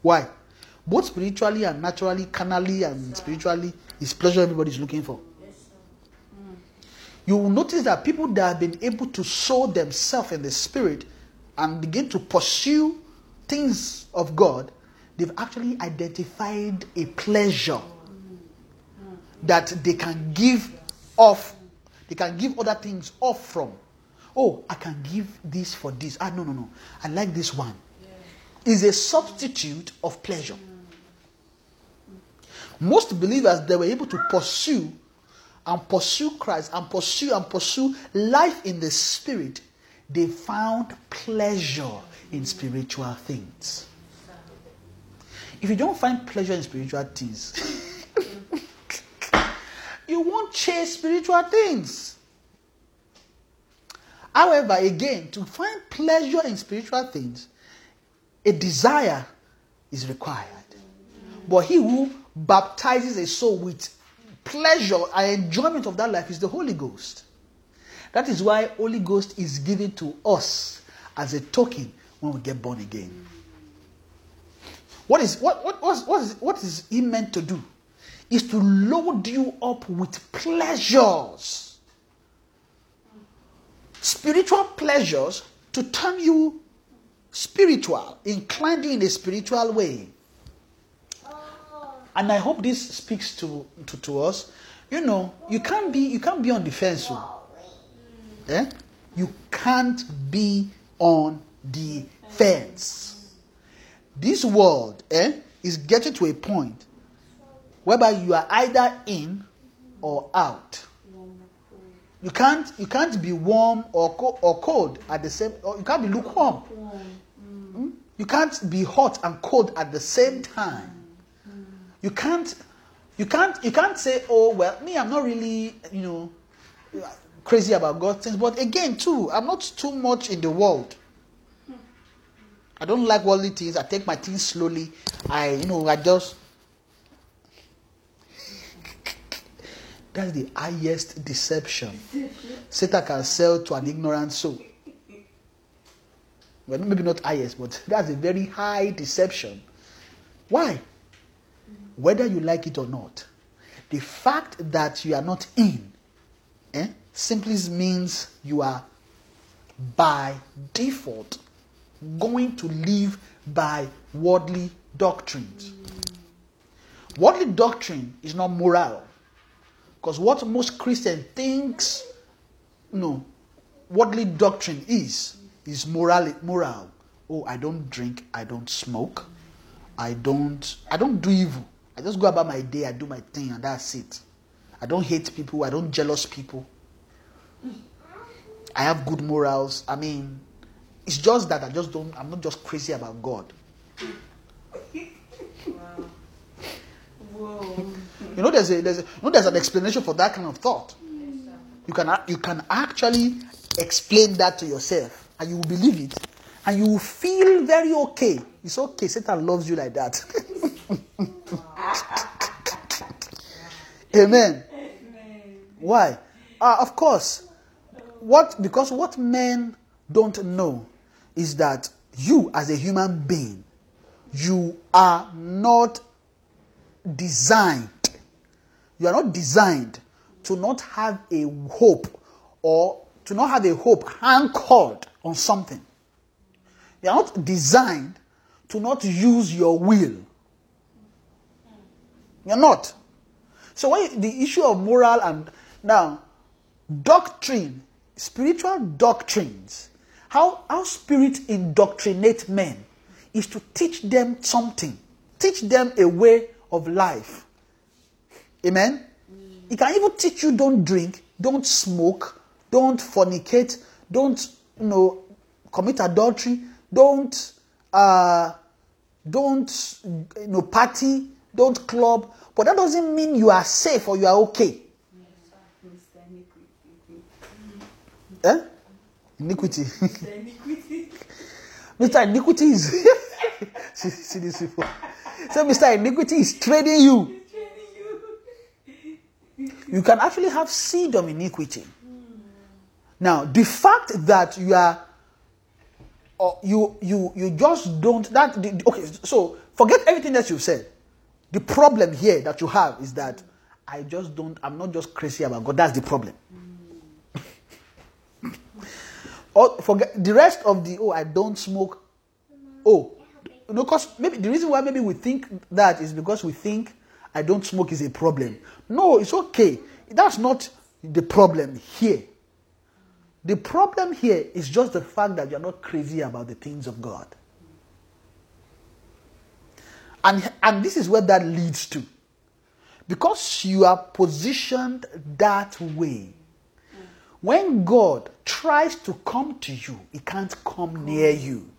Speaker 2: Why? Both spiritually and naturally, carnally and spiritually, is pleasure everybody's looking for. You will notice that people that have been able to sow themselves in the spirit and begin to pursue things of God, they've actually identified a pleasure that they can give off, they can give other things off from. Oh, I can give this for this. Ah, no, no, no. I like this one. Is a substitute of pleasure. Most believers they were able to pursue and pursue Christ and pursue and pursue life in the spirit. They found pleasure in spiritual things. If you don't find pleasure in spiritual things, [LAUGHS] you won't chase spiritual things. However, again, to find pleasure in spiritual things, a desire is required. But he who baptizes a soul with pleasure and enjoyment of that life is the Holy Ghost. That is why Holy Ghost is given to us as a token when we get born again. What is what what what what is, what is he meant to do? Is to load you up with pleasures. Spiritual pleasures to turn you spiritual, inclined you in a spiritual way. And I hope this speaks to, to, to us. You know, you can't be you can't be on the fence. oh. Eh? You can't be on the fence. This world eh, is getting to a point whereby you are either in or out. You can't you can't be warm or co- or cold at the same or you can't be lukewarm. Hmm? You can't be hot and cold at the same time. You can't you can't you can't say, oh well, me, I'm not really, you know, crazy about God things. But again, too, I'm not too much in the world. I don't like worldly things. I take my things slowly. I, you know, I just that's the highest deception Satan can sell to an ignorant soul. Well, maybe not highest, but that's a very high deception. Why? Whether you like it or not, the fact that you are not in eh, simply means you are by default going to live by worldly doctrines. Worldly doctrine is not moral. Because what most Christian thinks, no, worldly doctrine is, is moral. moral. Oh, I don't drink, I don't smoke, I don't, I don't do evil. I just go about my day, I do my thing, and that's it. I don't hate people, I don't jealous people. I have good morals. I mean, it's just that I just don't, I'm not just crazy about God. Wow.
Speaker 3: Whoa.
Speaker 2: You know, there's a, there's a, you know, there's an explanation for that kind of thought. You can, you can actually explain that to yourself, and you will believe it, and you will feel very okay. It's okay. Satan loves you like that. [LAUGHS] Amen. Why? Uh, of course. What because what men don't know is that you, as a human being, you are not designed. You are not designed to not have a hope or to not have a hope anchored on something. You are not designed to not use your will. You're not. So when the issue of moral and now doctrine, spiritual doctrines, how how spirit indoctrinate men is to teach them something, teach them a way of life. Amen. He can even teach you don't drink, don't smoke, don't fornicate, don't you know commit adultery, don't uh, don't you know party, don't club. But that doesn't mean you are safe or you are okay. Eh? Iniquity. [LAUGHS]
Speaker 3: Mr. Iniquity. [LAUGHS]
Speaker 2: Mr. Iniquity is [LAUGHS] see, see these people. So Mr. Iniquity is trading you.
Speaker 3: You.
Speaker 2: Can actually have seed of iniquity. Now, the fact that you are or you you you just don't that okay so forget everything that you've said the problem here that you have is that i just don't i'm not just crazy about god that's the problem [LAUGHS] or forget the rest of the oh i don't smoke oh know because maybe the reason why maybe we think that is because we think i don't smoke is a problem no it's okay that's not the problem here the problem here is just the fact that you're not crazy about the things of God. And, and this is where that leads to. Because you are positioned that way, when God tries to come to you, he can't come near you.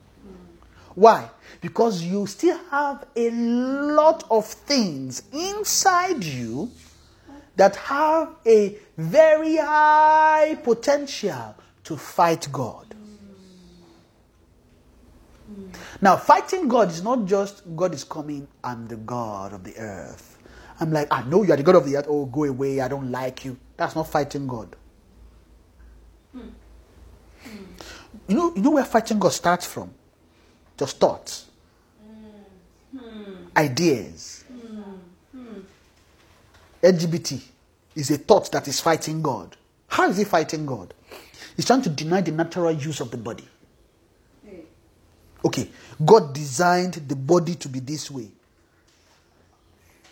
Speaker 2: Why? Because you still have a lot of things inside you that have a very high potential to fight God. Now, fighting God is not just God is coming, I'm the God of the earth. I'm like, I know you are the God of the earth. Oh, go away. I don't like you. That's not fighting God. Hmm. Hmm. You know, you know where fighting God starts from? Just thoughts, ideas. LGBT is a thought that is fighting God. How is he fighting God? He's trying to deny the natural use of the body. Okay, God designed the body to be this way.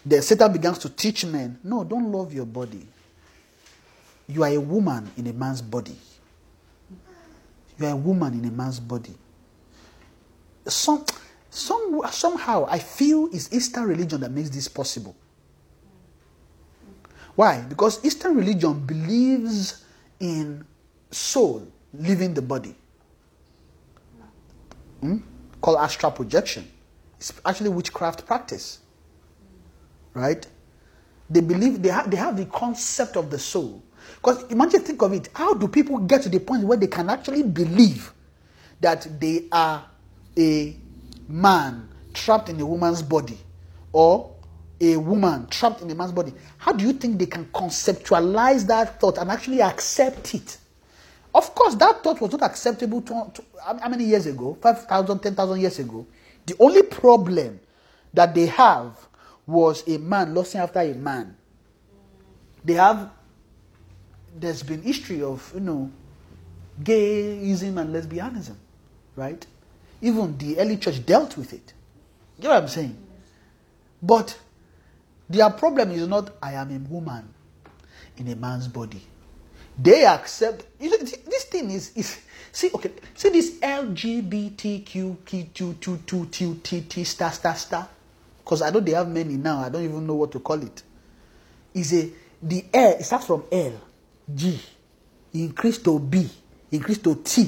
Speaker 2: Then Satan begins to teach men no, don't love your body. You are a woman in a man's body. You are a woman in a man's body. Some, some, somehow, I feel it's Eastern religion that makes this possible. Why? Because Eastern religion believes in soul leaving the body. Hmm? Called astral projection. It's actually witchcraft practice. Right? They believe they have they have the concept of the soul. Because imagine think of it. How do people get to the point where they can actually believe that they are a man trapped in a woman's body or a woman trapped in a man's body? How do you think they can conceptualize that thought and actually accept it? Of course, that thought was not acceptable to, to- how many years ago? 5,000, 10,000 years ago. The only problem that they have was a man lusting after a man. They have, there's been history of, you know, gayism and lesbianism, right? Even the early church dealt with it. You know what I'm saying? But their problem is not, I am a woman in a man's body. They accept you know, this thing is is see okay see this LGBTQ Q222T star star star because I know they have many now I don't even know what to call it is a the L it starts from L G increase to B increase to T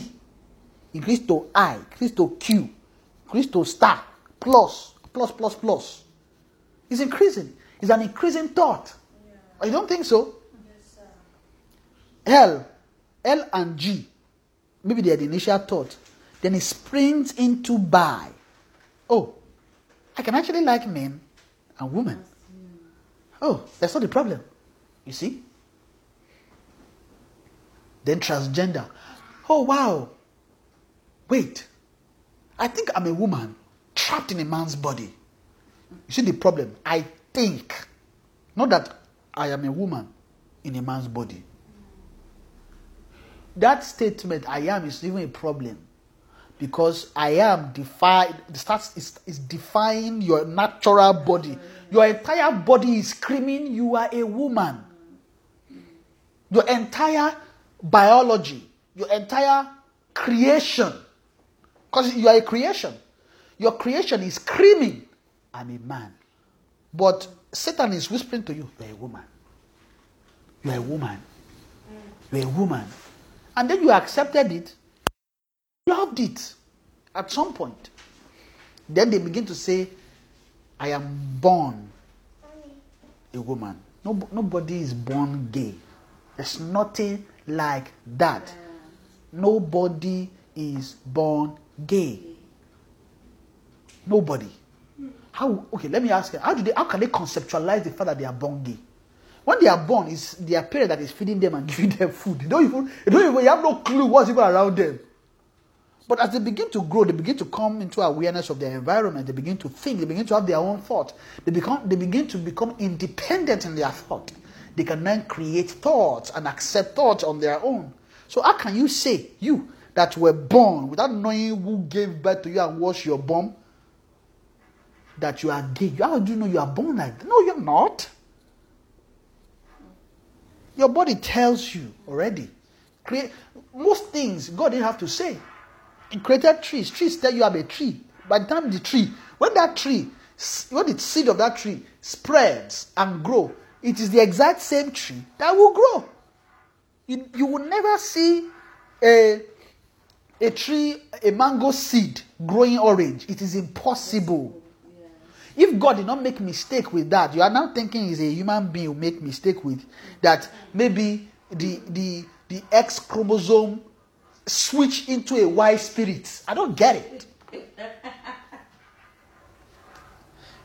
Speaker 2: increase to I increase to Q increase to star plus plus plus plus it's increasing it's an increasing thought I don't think so L, L and G, maybe they are the initial thought. Then it springs into by. Oh, I can actually like men and women. Oh, that's not the problem. You see? Then transgender. Oh, wow. Wait. I think I'm a woman trapped in a man's body. You see the problem? I think. Not that I am a woman in a man's body that statement I am is even a problem because I am defied starts is, is defying your natural body. Your entire body is screaming, You are a woman. Your entire biology, your entire creation, because you are a creation, your creation is screaming, I'm a man. But Satan is whispering to you, You're a woman. You're a woman. You're a woman. And then you accepted it, You loved it at some point. Then they begin to say, I am born a woman. No, nobody is born gay. There's nothing like that. Nobody is born gay. Nobody. How okay, let me ask you, how do they how can they conceptualize the fact that they are born gay? When they are born, it's their parent that is feeding them and [LAUGHS] giving them food. They don't even, they don't even you have no clue what's even around them. But as they begin to grow, they begin to come into awareness of their environment. They begin to think. They begin to have their own thought. They become. They begin to become independent in their thought. They can then create thoughts and accept thoughts on their own. So how can you say you that were born without knowing who gave birth to you and was your bum that you are gay? How do you know you are born like that? No, you're not. Your body tells you already. Create most things God didn't have to say. He created trees. Trees tell you I'm a tree. By the time the tree, when that tree, when the seed of that tree spreads and grow, it is the exact same tree that will grow. You, you will never see a, a tree, a mango seed growing orange. It is impossible. If God did not make mistake with that, you are now thinking is a human being who make mistake with that maybe the the the X chromosome switch into a Y spirit. I don't get it.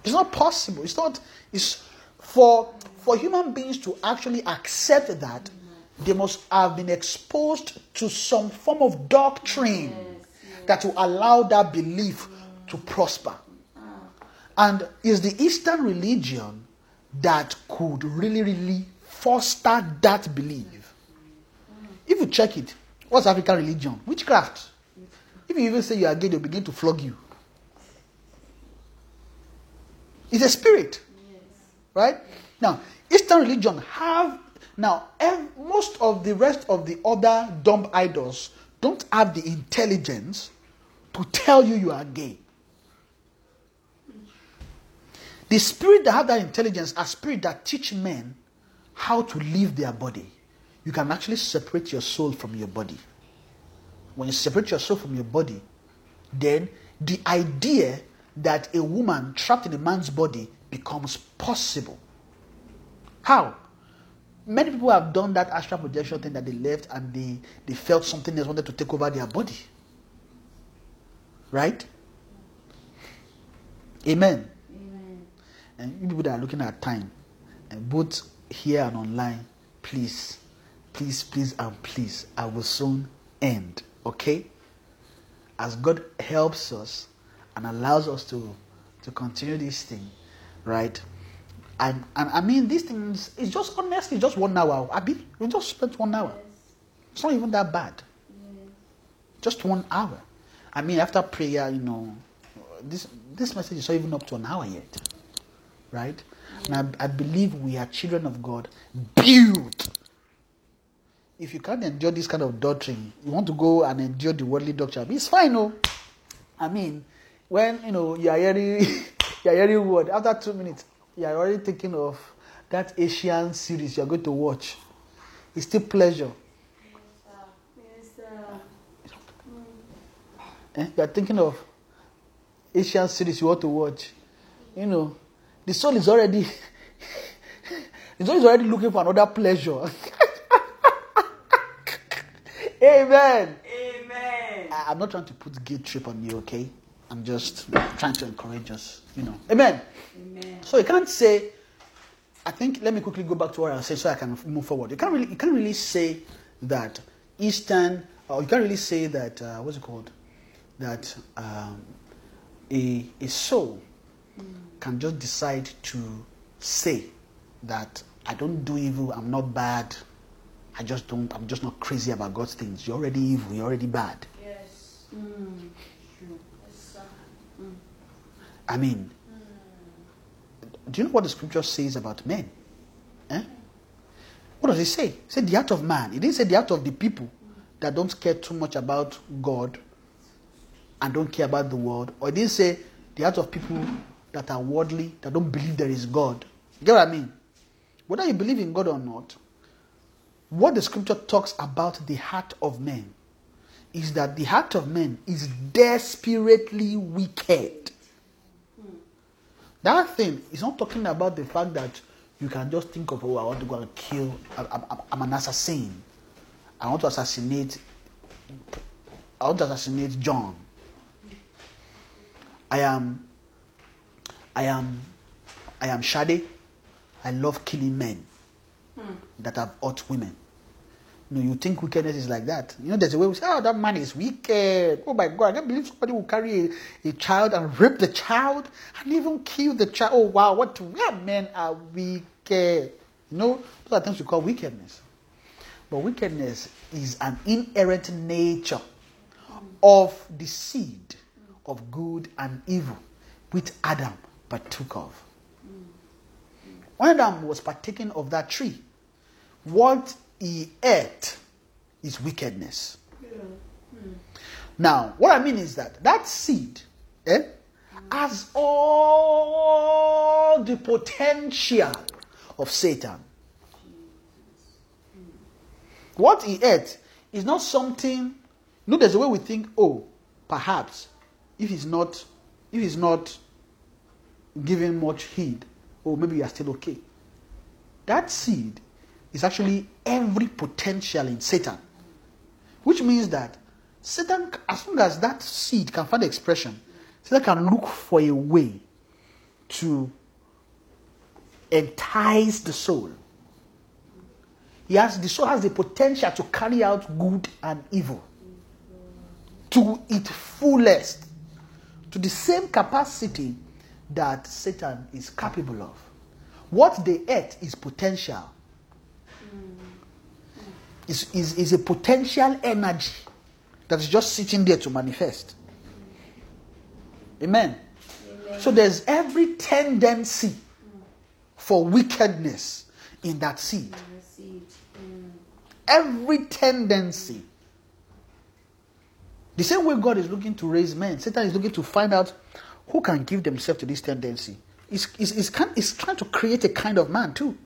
Speaker 2: It's not possible. It's not. It's for for human beings to actually accept that they must have been exposed to some form of doctrine that will allow that belief to prosper. Ah. And is the Eastern religion that could really, really foster that belief. Mm. If you check it, What's African religion? Witchcraft. If you even say you are gay, they'll begin to flog you. It's a spirit. Right? Now, Eastern religion have now most of the rest of the other dumb idols don't have the intelligence to tell you you are gay. The spirit that have that intelligence are spirit that teach men how to live their body you can actually separate your soul from your body. When you separate your soul from your body, then the idea that a woman trapped in a man's body becomes possible. How? Many people have done that astral projection thing that they left and they, they felt something else wanted to take over their body. Right? Amen. Amen. And you people that are looking at time, and both here and online, please please, please, and please, I will soon end. Okay? As God helps us and allows us to, to continue this thing, right? And, I mean, these things, it's just honestly just one hour. Abi, we just spent one hour. It's not even that bad. Just one hour. I mean, after prayer, you know, this this message is not even up to an hour yet, right? And I, I believe we are children of God, built if you can't endure this kind of doctrine, you want to go and endure the worldly doctrine. It's fine, no. I mean, when you know you are hearing [LAUGHS] you are hearing word after two minutes, you are already thinking of that Asian series you are going to watch. It's still pleasure. Yes, yes, eh? You are thinking of Asian series you want to watch. You know, the soul is already [LAUGHS] the soul is already looking for another pleasure. [LAUGHS] Amen. Amen. I, am not trying to put guilt trip on you, okay? I'm just trying to encourage us, you know. Amen. Amen. So you can't say, I think, let me quickly go back to what I said so I can move forward. You can't really, you can't really say that Eastern, or you can't really say that, uh, what's it called? That um, a, a soul mm. can just decide to say that I don't do evil, I'm not bad, I just don't, I'm just not crazy about God's things. You're already evil, you're already bad. Yes. Mm. I mean, do you know what the scripture says about men? Eh? What does it say? It said the heart of man. It didn't say the heart of the people that don't care too much about God and don't care about the world. Or it didn't say the heart of people that are worldly, that don't believe there is God. You get what I mean? Whether you believe in God or not, what the scripture talks about the heart of men is that the heart of men is desperately wicked. That thing is not talking about the fact that you can just think of, oh, I want to go and kill, I, I'm an assassin. I want to assassinate, I want to assassinate John. I am, I am, I am Shade. I love killing men hmm. that have hurt women. No, you think wickedness is like that. You know, there's a way we say, oh, that man is wicked. Oh my God, I can't believe somebody will carry a, a child and rape the child and even kill the child. Oh wow, what yeah, men are wicked. You know, those are things we call wickedness. But wickedness is an inherent nature of the seed of good and evil, which Adam partook of. Mm. When Adam was partaking of that tree, what he ate is wickedness. Now, what I mean is that that seed eh, has all the potential of Satan. What he ate is not something. You know, there's a way we think, oh, perhaps if he's not, if he's not giving much heed, oh, maybe you are still okay. That seed is actually every potential in Satan. Which means that Satan, as long as that seed can find expression, Satan can look for a way to entice the soul. He has the soul has the potential to carry out good and evil to its fullest, to the same capacity that Satan is capable of. What they ate is potential is, is, is a potential energy that is just sitting there to manifest. Amen. Amen. So there's every tendency for wickedness in that seed. Every tendency. The same way God is looking to raise men, Satan is looking to find out who can give themselves to this tendency. He's, he's, he's, he's trying to create a kind of man too.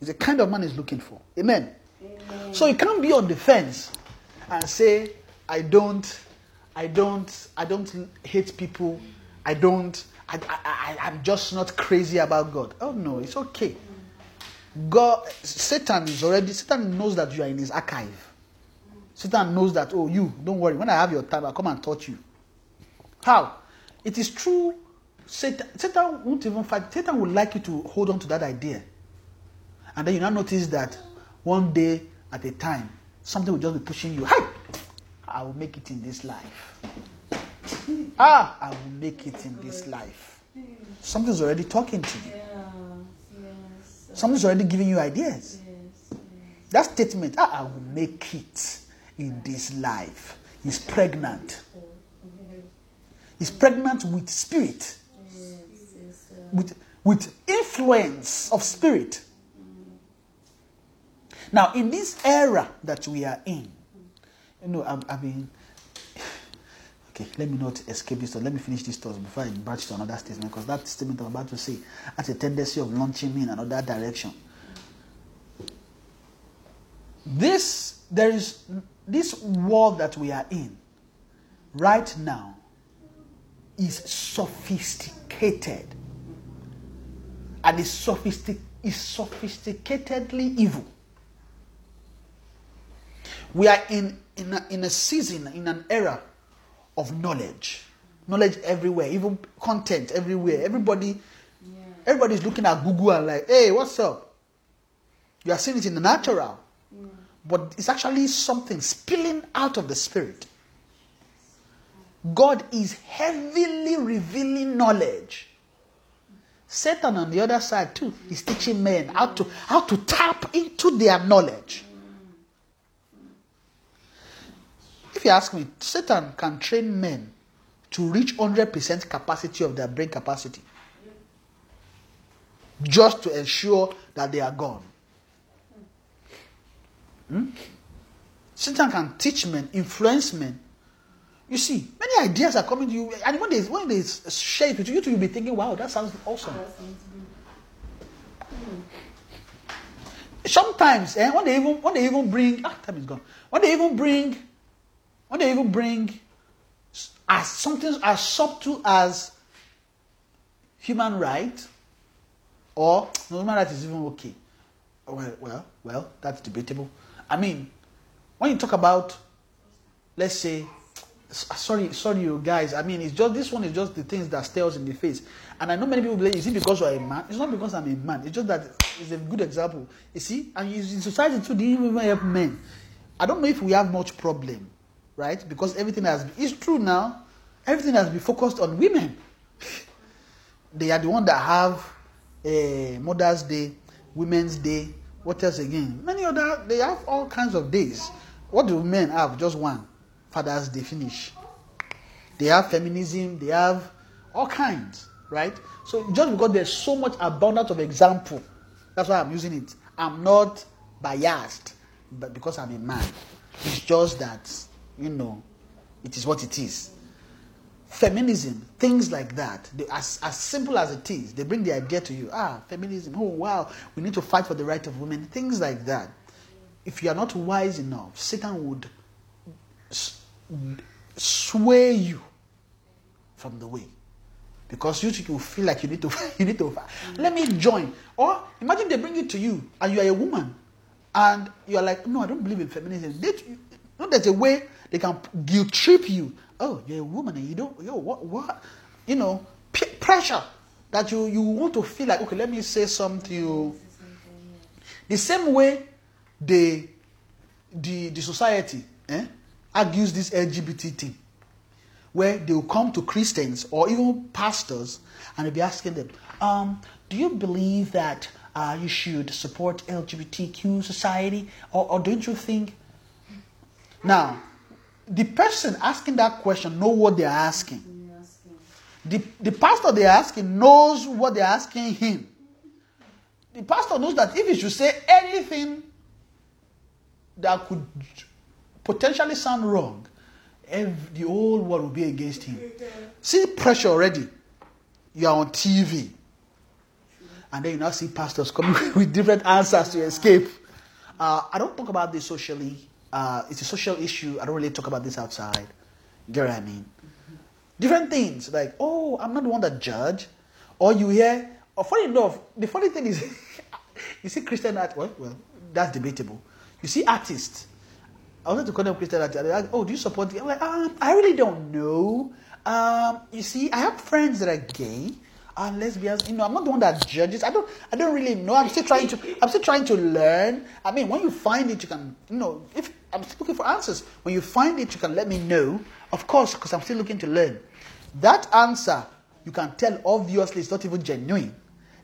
Speaker 2: It's a kind of man he's looking for. Amen. So you can't be on the fence and say, I don't, I don't, I don't hate people. I don't, I, I, I, am just not crazy about God. Oh no, it's okay. God, Satan is already, Satan knows that you are in his archive. Satan knows that, oh, you, don't worry. When I have your time, I'll come and touch you. How? It is true. Satan, Satan won't even fight. Satan would like you to hold on to that idea. And then you now notice that one day at a time, something will just be pushing you. Hey, I will make it in this life. Ah, I will make it in this life. Something's already talking to you. Something's already giving you ideas. That statement, ah, I will make it in this life, is pregnant. He's pregnant with spirit, with, with influence of spirit. Now, in this era that we are in, you know, I, I mean, [SIGHS] okay, let me not escape this thought. Let me finish this thought before I branch to another statement, because that statement I'm about to say has a tendency of launching me in another direction. This, there is, this world that we are in right now is sophisticated and is, sophistic, is sophisticatedly evil. We are in, in, a, in a season, in an era of knowledge. Knowledge everywhere, even content everywhere. Everybody, yeah. everybody's looking at Google and like, hey, what's up? You are seeing it in the natural. Yeah. But it's actually something spilling out of the spirit. God is heavily revealing knowledge. Satan on the other side too is teaching men how to how to tap into their knowledge. If you ask me, Satan can train men to reach 100% capacity of their brain capacity. just to ensure that they are gone. Hmm? Satan can teach men, influence men. You see, many ideas are coming to you, and when they when they share it with you, you'll be thinking, "Wow, that sounds awesome." Sometimes eh, when they even when they even bring ah time is gone when they even bring when they even bring as something as subtle as human right? Or no human right is even okay. Well well well that's debatable. I mean when you talk about let's say ah, sorry sorry you guys. I mean it's just this one is just the things that stare us in the face. And i know many people believe is it because you're a man? It's not because i'm a man. It's just that it's a good example. You see and in society too they even help men. I don't know if we have much problem right because everything has been, it's true now everything has been focused on women [LAUGHS] they are the one that have uh, Mother's Day, Women's Day. What else again? Many other. They have all kinds of days. What do men have? Just one. Father's Day finish. They have feminism. They have all kinds, right? So just because there's so much abundance of example, that's why I'm using it. I'm not biased, but because I'm a man, it's just that you know, it is what it is feminism, things like that, they, as, as simple as it is, they bring the idea to you. Ah, feminism, oh wow, we need to fight for the right of women, things like that. If you are not wise enough, Satan would sway you from the way. Because you you feel like you need to [LAUGHS] you need to let me join. Or imagine they bring it to you and you are a woman and you are like, no, I don't believe in feminism. They, you know, there's a way they can guilt trip you. Oh, you're a woman and you don't, yo, what, what, you know, p- pressure that you you want to feel like, okay, let me say something. The same way the the the society eh, argues this LGBT thing, where they will come to Christians or even pastors and they'll be asking them, um, "Do you believe that uh, you should support LGBTQ society, or, or don't you think?" Now, the person asking that question know what they're asking. The, the pastor they're asking knows what they're asking him. The pastor knows that if he should say anything that could potentially sound wrong, ev- the whole world will be against him. See pressure already. You are on TV. And then you now see pastors coming [LAUGHS] with different answers to escape. Uh, I don't talk about this socially. Uh, it's a social issue. I don't really talk about this outside. You get what I mean? Different things like, oh, I'm not the one that judge. Or you hear, or funny enough, the funny thing is, [LAUGHS] you see Christian art, well, well, that's debatable. You see artists. I wanted to call them Christian artists. Like, oh, do you support the? I'm like, um, I really don't know. Um, you see, I have friends that are gay and lesbians. You know, I'm not the one that judges. I don't. I don't really know. I'm still trying to. I'm still trying to learn. I mean, when you find it, you can. You know, if I'm still looking for answers. When you find it, you can let me know. Of course, because I'm still looking to learn. That answer, you can tell obviously it's not even genuine.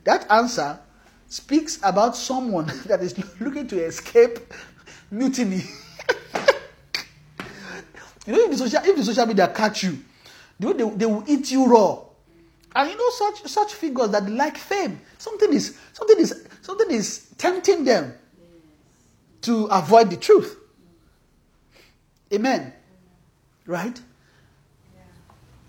Speaker 2: That answer speaks about someone [LAUGHS] that is looking to escape mutiny. [LAUGHS] you know, if the social if the social media catch you, they, they, they will eat you raw. And you know such such figures that like fame. Something is something is something is tempting them to avoid the truth. Amen. Right?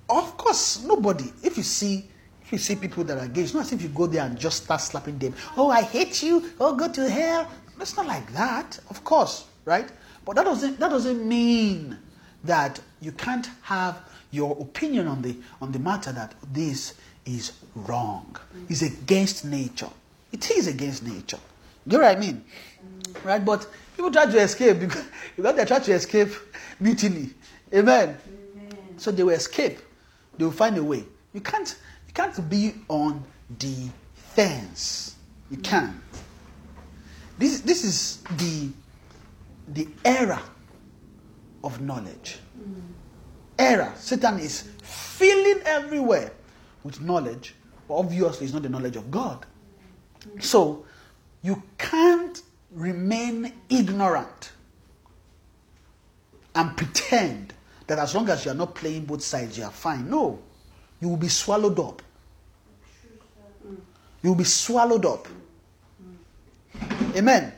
Speaker 2: Of course, nobody. If you see, if you see people that are gay, it's not as if you go there and just start slapping them. Oh, I hate you. Oh, go to hell. It's not like that. Of course, right? But that doesn't that doesn't mean that you can't have your opinion on the on the matter that this is wrong. It's against nature. It is against nature. You know what I mean? Mm. Right? But people try to escape because, [LAUGHS] because they try to escape mutiny. Amen. So they will escape. They will find a way. You can't you can't be on the fence. You mm. can't. This this is the the era of knowledge. Mm. Era. Satan is filling everywhere with knowledge, but obviously it's not the knowledge of God. Mm. So you can't remain ignorant and pretend that as long as you are not playing both sides, you are fine. No, you will be swallowed up. You'll be swallowed up. Amen.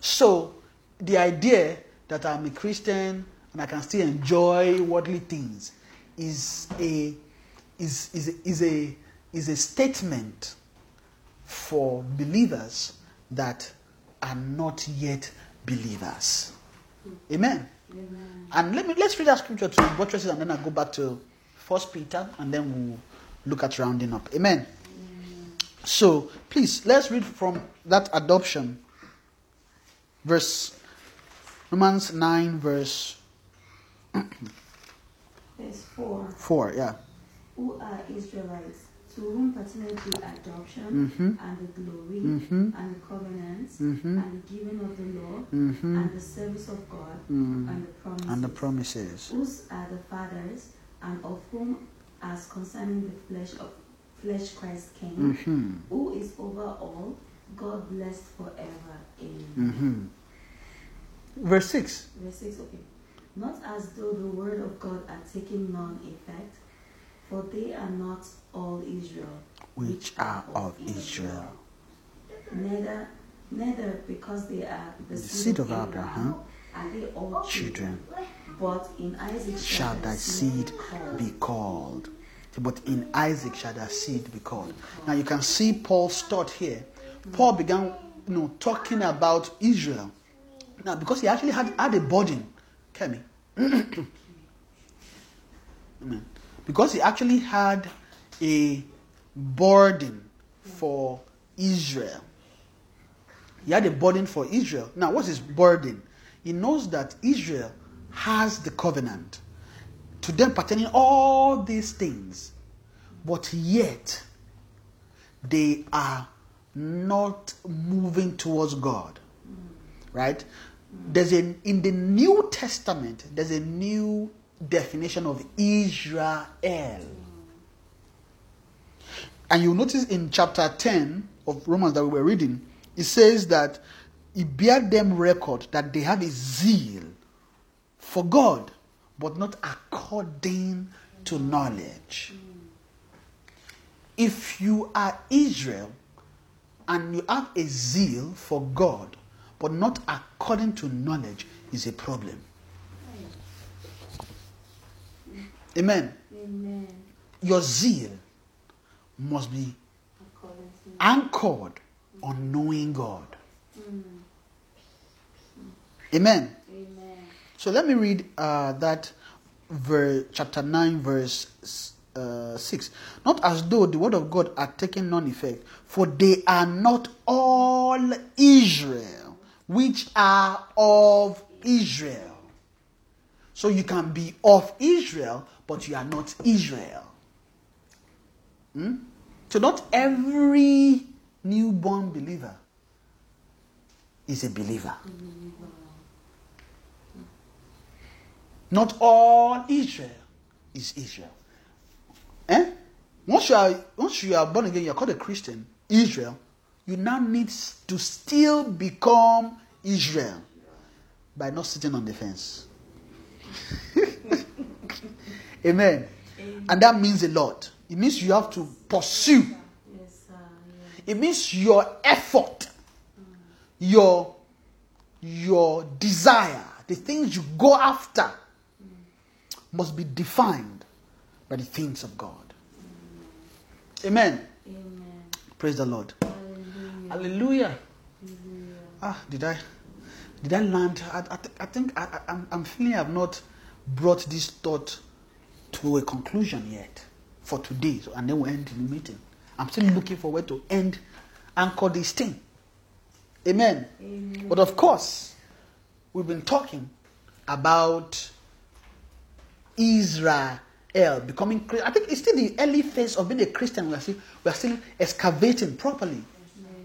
Speaker 2: So, the idea that I'm a Christian and I can still enjoy worldly things is a is, is, is, a, is a statement for believers that are not yet believers. Amen.
Speaker 3: Amen.
Speaker 2: And let me let's read that scripture to buttresses and then I'll go back to First Peter and then we'll look at rounding up. Amen. So please let's read from that adoption. Verse Romans 9 verse
Speaker 3: Verse 4
Speaker 2: 4. Yeah.
Speaker 3: Who are Israelites, to whom pertain the adoption
Speaker 2: Mhm.
Speaker 3: and the glory
Speaker 2: Mhm.
Speaker 3: and the covenants
Speaker 2: Mhm.
Speaker 3: and the giving of the law
Speaker 2: Mhm.
Speaker 3: and the service of God
Speaker 2: Mm.
Speaker 3: and the promises.
Speaker 2: And the promises.
Speaker 3: Whose are the fathers, and of whom, as concerning the flesh of flesh Christ came,
Speaker 2: Mhm.
Speaker 3: who is over all, God blessed forever. Amen.
Speaker 2: Verse 6.
Speaker 3: Verse 6, okay. Not as though the word of God had taken none effect, for they are not all Israel,
Speaker 2: Which are of Israel.
Speaker 3: Neither, neither because they are the,
Speaker 2: The seed of Abraham,
Speaker 3: are they all
Speaker 2: Children.
Speaker 3: But in Isaac
Speaker 2: Shall thy seed be called. But in Isaac shall thy seed be called. Now you can see Paul's thought here. Paul began you know, talking about Israel. Now, because he actually had, had a burden, Kemi. [COUGHS] Amen. Because he actually had a burden for Israel. He had a burden for Israel. Now, what's his burden? He knows that Israel has the covenant. To them pertaining all these things. But yet, they are not moving towards God. Right? There's a in the New Testament, there's a new definition of Israel. And you notice in chapter 10 of Romans that we were reading, it says that it bear them record that they have a zeal for God, but not according to knowledge. If you are Israel and you have a zeal for God, but not according to knowledge, is a problem. Amen.
Speaker 3: Amen.
Speaker 2: Your zeal must be anchored on knowing God.
Speaker 3: Mm.
Speaker 2: Amen.
Speaker 3: Amen.
Speaker 2: So let me read uh, that verse, chapter 9, verse uh, 6. Not as though the word of God had taken none effect, for they are not all Israel, which are of Israel. So you can be of Israel, but you are not Israel. Hmm? So not every newborn believer is a believer. Not all Israel is Israel. Eh? Once you are once you are born again, you are called a Christian, Israel, you now need to still become Israel by not sitting on the fence. [LAUGHS] Amen. And that means a lot. It means you have to pursue.
Speaker 3: Yes, sir. Yeah.
Speaker 2: It means your effort, mm. your your desire, the things you go after mm. must be defined by the things of God. Mm. Amen.
Speaker 3: Amen.
Speaker 2: Praise the Lord.
Speaker 3: Hallelujah.
Speaker 2: Hallelujah.
Speaker 3: Hallelujah.
Speaker 2: Ah, did I did I land? I, I, thi- I think I, I, I'm, I'm feeling I've not brought this thought to a conclusion yet for today, so, and then we'll end the meeting. I'm still looking forward to end, anchor this thing. Amen.
Speaker 3: Amen.
Speaker 2: But of course, we've been talking about Israel becoming. I think it's still the early phase of being a Christian. We are still, we are still excavating properly.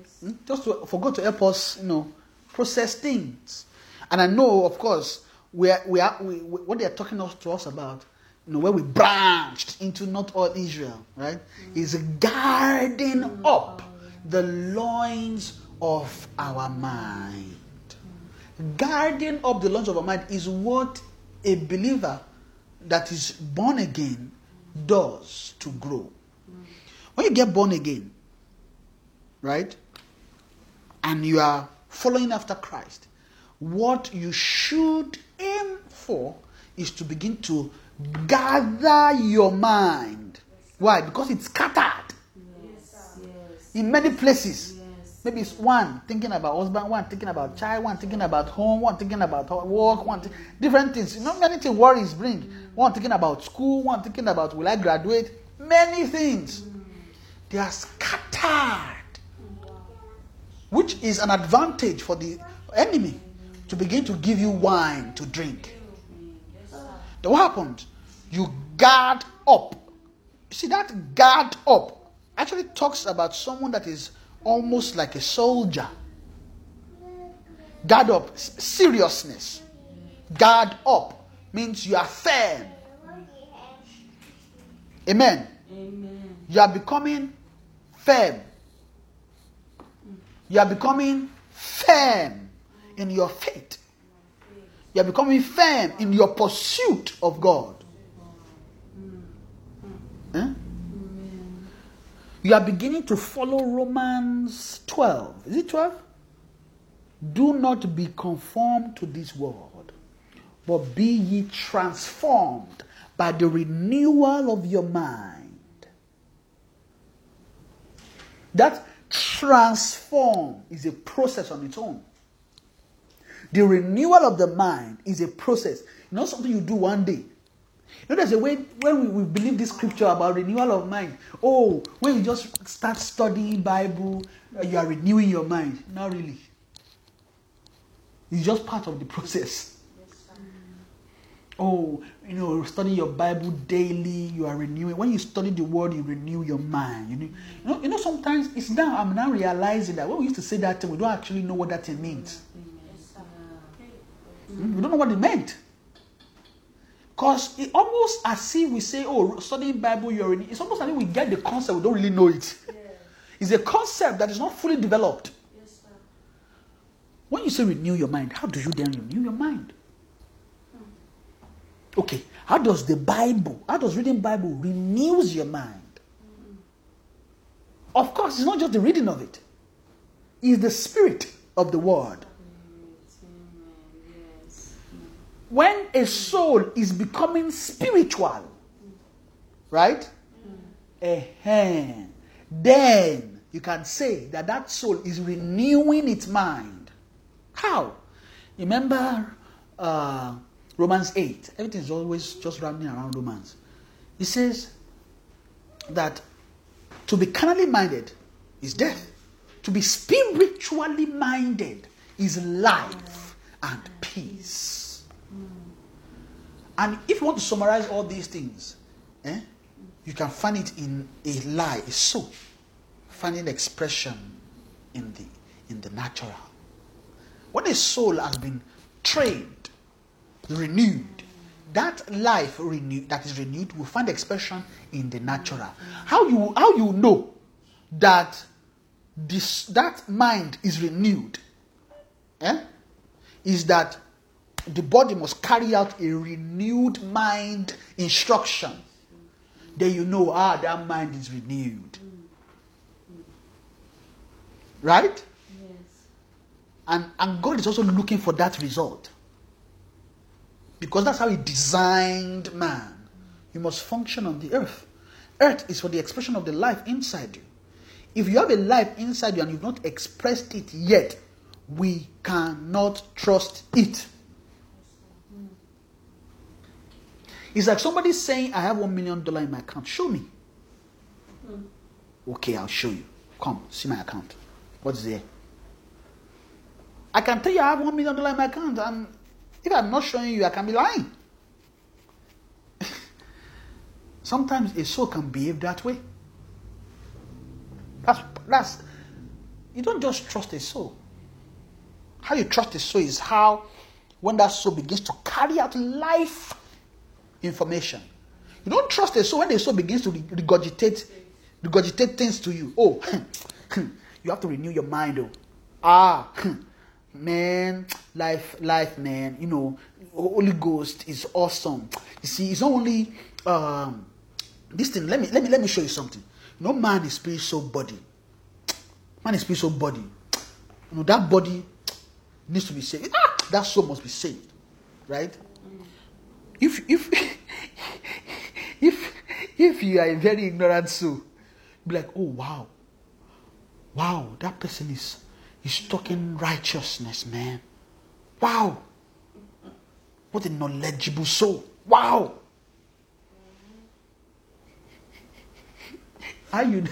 Speaker 3: Yes.
Speaker 2: Hmm? Just to, for God to help us, you know, process things. And I know, of course, we are, we are, we- what they are talking to us about, you know, where we branched into not all Israel, right, is guarding up the loins of our mind. Guarding up the loins of our mind is what a believer that is born again does to grow. When you get born again, right? And you are following after Christ, what you should aim for is to begin to gather your mind. Why? Because it's scattered
Speaker 3: Yes.
Speaker 2: in many places.
Speaker 3: Yes.
Speaker 2: Maybe it's one thinking about husband, one thinking about child, one thinking about home, one thinking about work, one thi- different things. You know, many things worries bring. One thinking about school, one thinking about will I graduate? Many things. They are scattered, which is an advantage for the enemy to begin to give you wine to drink. Then what happened? You guard up. See, that guard up actually talks about someone that is almost like a soldier. Guard up, seriousness. Guard up means you are firm. Amen.
Speaker 3: Amen.
Speaker 2: You are becoming firm. You are becoming firm in your faith. You are becoming firm in your pursuit of God. You are beginning to follow Romans 12. Is it 12? Do not be conformed to this world, but be ye transformed by the renewal of your mind. That transform is a process on its own. The renewal of the mind is a process. Not something you do one day. You know, there's a way when we, we believe this scripture about renewal of mind. Oh, when you just start studying Bible, uh, you are renewing your mind. Not really. It's just part of the [LAUGHS] process. Oh, you know, study your Bible daily, you are renewing. When you study the word, you renew your mind. You know, you know, you know sometimes it's now, I'm now realizing that when we used to say that thing, we don't actually know what that thing means. We don't know what it meant. Because it almost as if we say, oh, studying Bible, you're in. It's almost as if we get the concept, we don't really know it. It's a concept that is not fully developed. Yes, When you say renew your mind, how do you then renew your mind? Okay, how does the Bible, how does reading Bible renews your mind? Mm-hmm. Of course, it's not just the reading of it. It's the spirit of the word.
Speaker 3: Yes.
Speaker 2: When a soul is becoming spiritual, right? Eh, then you can say that that soul is renewing its mind. How? Remember uh, Romans 8. Everything is always just rounding around Romans. It says that to be carnally minded is death. To be spiritually minded is life and peace. And if you want to summarize all these things, eh, you can find it in a lie, a soul, finding expression in the in the natural. When a soul has been trained, renewed, that life renewed that is renewed will find expression in the natural. How you how you know that this that mind is renewed eh, is that the body must carry out a renewed mind instruction. Then you know, ah, that mind is renewed. Right?
Speaker 3: Yes.
Speaker 2: And, and God is also looking for that result. Because that's how He designed man. You must function on the earth. Earth is for the expression of the life inside you. If you have a life inside you and you've not expressed it yet, we cannot trust it. It's like somebody saying, I have one million dollar in my account. Show me. Hmm. Okay, I'll show you. Come, see my account. What's there? I can tell you I have one million dollar in my account, and if I'm not showing you, I can be lying. [LAUGHS] Sometimes a soul can behave that way. That's that's you don't just trust a soul. How you trust a soul is how when that soul begins to carry out life information. You don't trust a soul when the soul begins to regurgitate regurgitate things to you. Oh, you have to renew your mind. Oh, ah, man, life, life, man. You know, Holy Ghost is awesome. You see, it's only um, this thing. Let me let me let me show you something. No man is spirit, soul, body. Man man is spiritual body. You know, that body needs to be saved. Ah, that soul must be saved. Right? If if [LAUGHS] if if you are a very ignorant soul, be like, oh wow. Wow, that person is is talking righteousness, man. Wow. What a knowledgeable soul. Wow. How you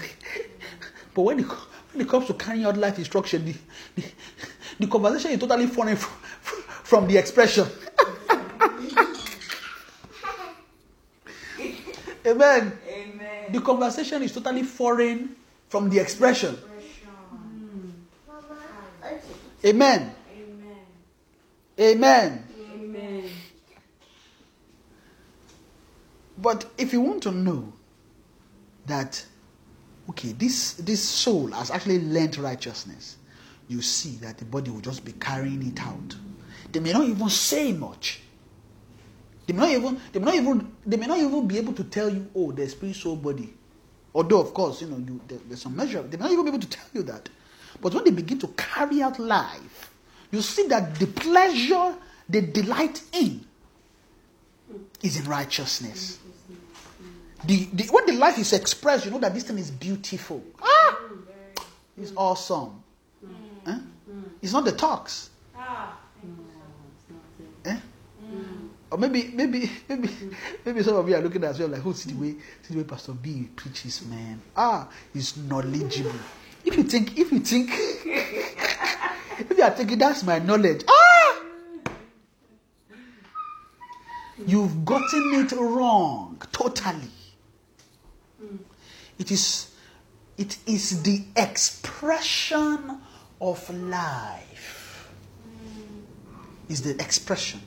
Speaker 2: [LAUGHS] but when it, when it comes to carrying out life instruction, the, the, the conversation is totally foreign from, from the expression. [LAUGHS] Amen.
Speaker 4: Amen.
Speaker 2: The conversation is totally foreign from the expression. Amen.
Speaker 4: Amen.
Speaker 2: Amen.
Speaker 4: Amen.
Speaker 2: But if you want to know that, okay, this, this soul has actually learned righteousness, you see that the body will just be carrying it out. They may not even say much. They may not even, they may not even, they may not even be able to tell you, oh, the spirit, soul, body. Although, of course, you know, you, there, there's some measure. They may not even be able to tell you that. But when they begin to carry out life, you see that the pleasure they delight in is in righteousness. The, the, when the life is expressed, you know that this thing is beautiful. Ah! It's awesome. Eh? It's not the talks. Or maybe, maybe, [LAUGHS] maybe, maybe some of you are looking at yourself like, who's the way, see the way Pastor B preaches, man? Ah, he's knowledgeable. If you think, if you think, [LAUGHS] if you are thinking that's my knowledge, ah, you've gotten it wrong totally. It is, it is the expression of life. Is the expression.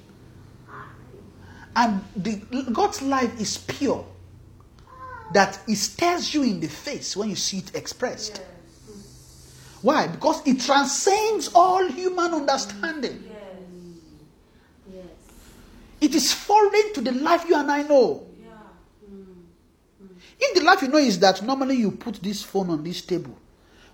Speaker 2: And the, God's life is pure. That it stares you in the face when you see it expressed. Why? Because it transcends all human understanding.
Speaker 3: Yes.
Speaker 2: It is foreign to the life you and I know. Mm. If the life you know is that normally you put this phone on this table,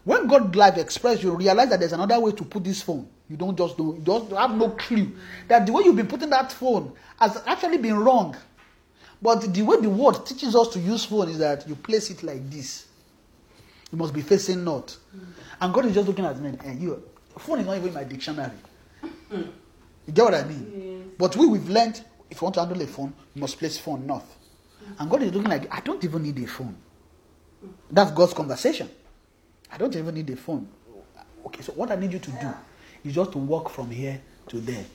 Speaker 2: when God life express, you realize that there's another way to put this phone. You don't just know, you just have no clue that the way you've been putting that phone has actually been wrong. But the way the word teaches us to use phone is that you place it like this. You must be facing north. Hmm. And God is just looking at me and eh, you phone is not even in my dictionary. You get what I mean? But we we've learned if you want to handle a phone, you must place phone north. And God is looking like I don't even need a phone. That's God's conversation. I don't even need a phone. Okay, so what I need you to do is just to walk from here to there.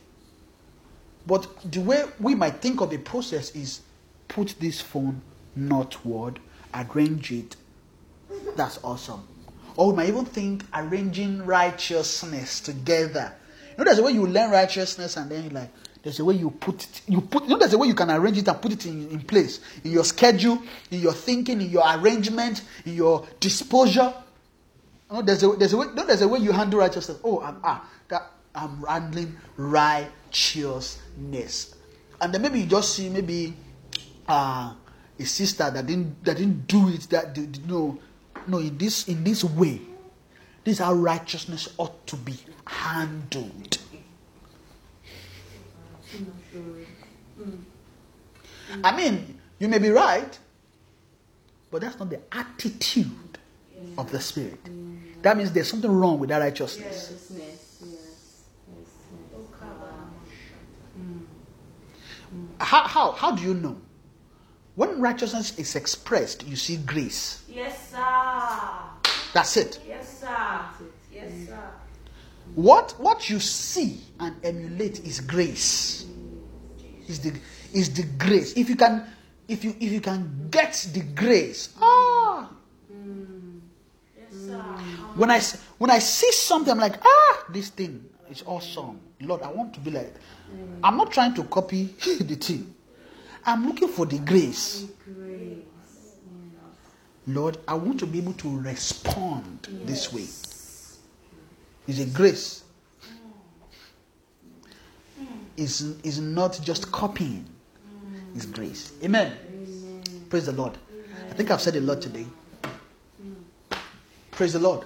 Speaker 2: But the way we might think of the process is put this phone northward, arrange it. That's awesome. Or we might even think arranging righteousness together. You know, there's a way you learn righteousness and then like, there's a way you put it, you put, you know, there's a way you can arrange it and put it in, in place. In your schedule, in your thinking, in your arrangement, in your disposure. Know, there's a, there's a way, no, there's a way you handle righteousness. Oh, I'm, ah, that, I'm handling righteousness. And then maybe you just see maybe uh, a sister that didn't that didn't do it that did, no no in this in this way this is how righteousness ought to be handled i mean you may be right but that's not the attitude of the spirit that means there's something wrong with that righteousness
Speaker 3: Righteousness. Yes. Yes. Mm.
Speaker 2: how, how, how do you know when righteousness is expressed you see grace
Speaker 4: Yes, sir.
Speaker 2: that's it
Speaker 4: Yes, sir. Yes, mm. sir.
Speaker 2: What what you see and emulate is grace. Is the is the grace. If you can if you if you can get the grace, ah,
Speaker 4: Yes, sir.
Speaker 2: When I when I see something, I'm like, ah, this thing is awesome. Lord, I want to be like. Mm. I'm not trying to copy [LAUGHS] the thing. I'm looking for the grace. Grace, Lord, I want to be able to respond this way. It's a grace. Mm. It's, it's not just copying, mm. it's grace. Amen. Praise the Lord. I think I've said a lot today. Praise the Lord.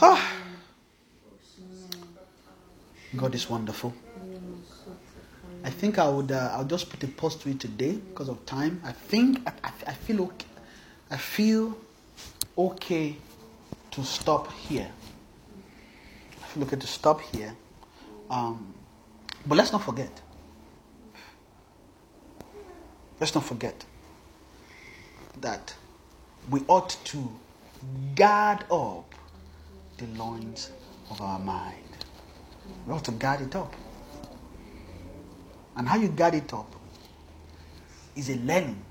Speaker 2: Ah. God is wonderful. I think I would. Uh, I'll just put a pause to it today because of time. I think I, I, I feel okay. I feel okay to stop here. I feel okay to stop here. Um, but let's not forget. Let's not forget that we ought to guard up the loins of our mind. We ought to guard it up. And how you guard it up is a learning.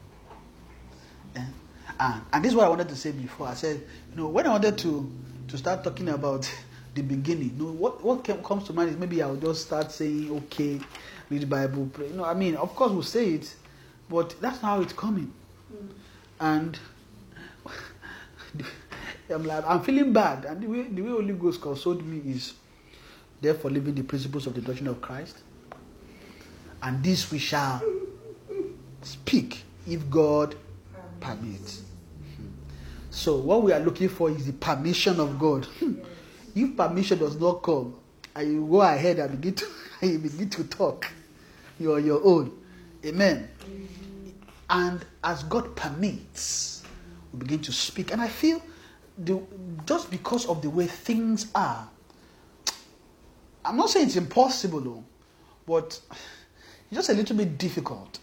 Speaker 2: Eh? And, and this is what I wanted to say before. I said, you know, when I wanted to, to start talking about the beginning, you know, what, what came, comes to mind is maybe I'll just start saying, okay, read the Bible, pray. You know, I mean, of course we'll say it, but that's not how it's coming. And I'm like, I'm feeling bad. And the way, the way Holy Ghost consoled me is, therefore, living the principles of the doctrine of Christ. And this we shall speak if God permits. Hmm. So, what we are looking for is the permission of God. Hmm. if permission does not come, and you go ahead and begin to, [LAUGHS] and you begin to talk, you're your own. Amen. And as God permits, we begin to speak. And I feel the, just because of the way things are, I'm not saying it's impossible, though, but it's just a little bit difficult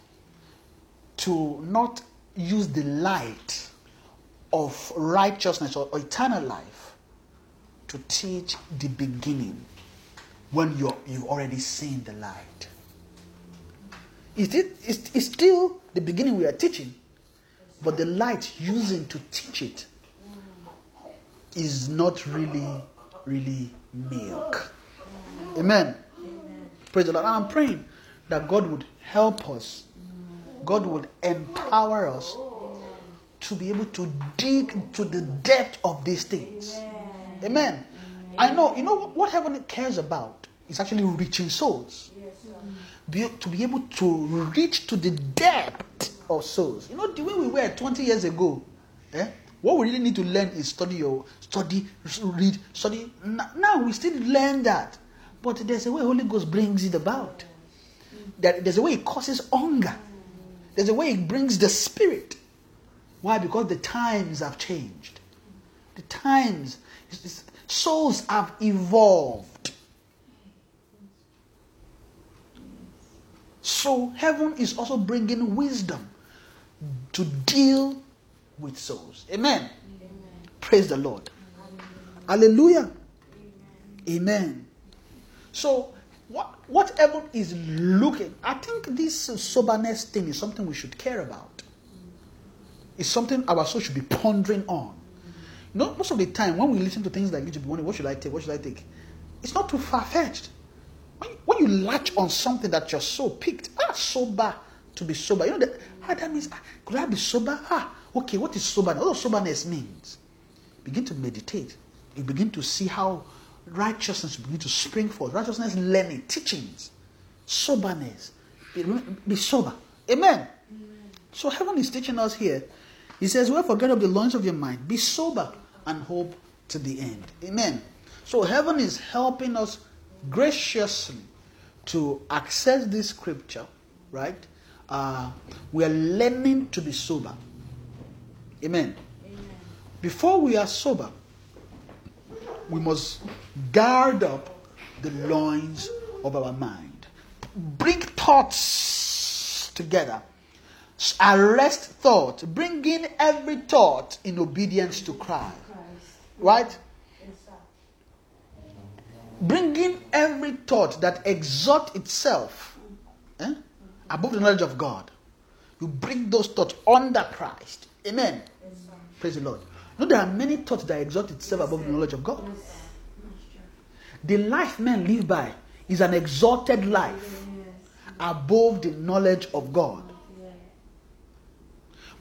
Speaker 2: to not use the light of righteousness or, eternal life to teach the beginning when you're, you've already seen the light. It's still the beginning we are teaching, but the light using to teach it is not really, really milk. Amen. Praise the Lord. And I'm praying that God would help us, God would empower us to be able to dig to the depth of these things. Amen. I know, you know what, what heaven cares about is actually reaching souls. Be, to be able to reach to the depth of souls. You know, the way we were 20 years ago, eh? What we really need to learn is study your study, read, study. Now we still learn that, but there's a way Holy Ghost brings it about. That there's a way it causes hunger. There's a way it brings the spirit. Why? Because the times have changed. The times, souls have evolved. So heaven is also bringing wisdom to deal with souls. Amen. Praise the Lord. Hallelujah. Amen. So what what heaven is looking, I think this soberness thing is something we should care about. It's something our soul should be pondering on. You know, most of the time when we listen to things like YouTube, wondering, what should I take? What should I take? It's not too far fetched. When, when you latch on something that you're so picked, ah, sober to be sober. You know that ah, that means ah, could I be sober? Ah, okay, what is sober? What does soberness means? Begin to meditate. You begin to see how righteousness begin to spring forth. Righteousness learning, teachings, soberness. Be, be sober. Amen. So heaven is teaching us here. He says, Wherefore get up the loins of your mind, be sober and hope to the end. Amen. So heaven is helping us graciously to access this scripture, right? Uh, we are learning to be sober. Amen. Before we are sober, we must guard up the loins of our mind. Bring thoughts together. Arrest thought. Bring in every thought in obedience to Christ. Right? Bring in every thought that exalts itself eh, above the knowledge of God. You bring those thoughts under Christ. Amen. Praise the Lord. You know, there are many thoughts that exalt itself above the knowledge of God. The life men live by is an exalted life above the knowledge of God.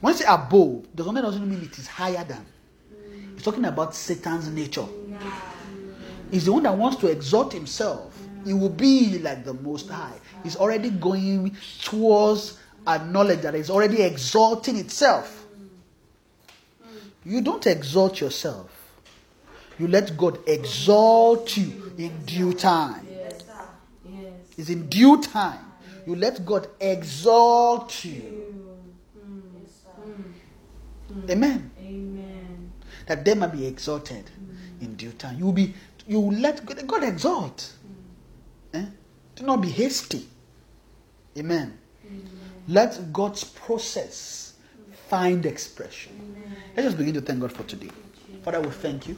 Speaker 2: When you say above, the doesn't doesn't mean it is higher than. It's talking about Satan's nature. He's the one that wants to exalt himself. He will be like the Most High. He's already going towards a knowledge that is already exalting itself. You don't exalt yourself. You let God exalt you in due time.
Speaker 4: Yes. Yes.
Speaker 2: It's in due time. You let God exalt you. Amen.
Speaker 4: Amen.
Speaker 2: That they might be exalted in due time. You will be you will let God, God exalt. Eh? Do not be hasty. Amen. Let God's process find expression. Let's just begin to thank God for today. Father, we thank you.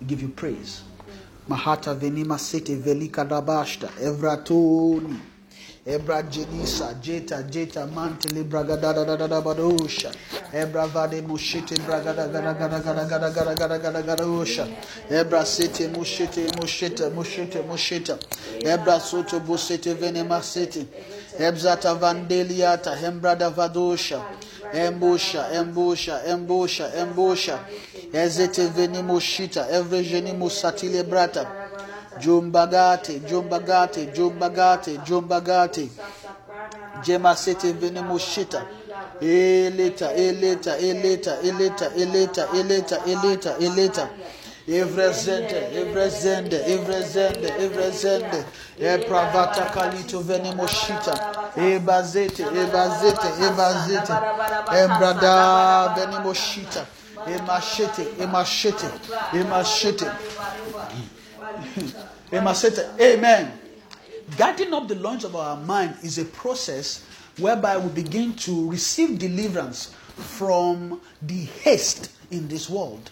Speaker 2: We give you praise. Mahata venima sete velika dabashta evratoni ebra jenisa jeta jeta mantele bragada da da da badosha ebra vade mushite bragada gada gada gada gada gada gada gada gada osha ebra sete mushite mushite mushite mushite ebra soto busete venema sete ebzata vandeliata hembrada vadosha Embusha, embusha, embusha, embusha. Ezete venimushita, evrejeni musatile brata. Jumbagate, jumbagate, jumbagate, jumbagate. Jemasete venimushita. Eleta, eleta, eleta, eleta, eleta, eleta, eleta. eleta evrezende evrezende evrezende evrezende. Epravata kalito venimoshita ebazete ebazete ebazete. Embrada venimoshita emashete emashete emashete. [LAUGHS] Emashete amen. Guarding up the loins of our mind is a process whereby we begin to receive deliverance from the haste in this world.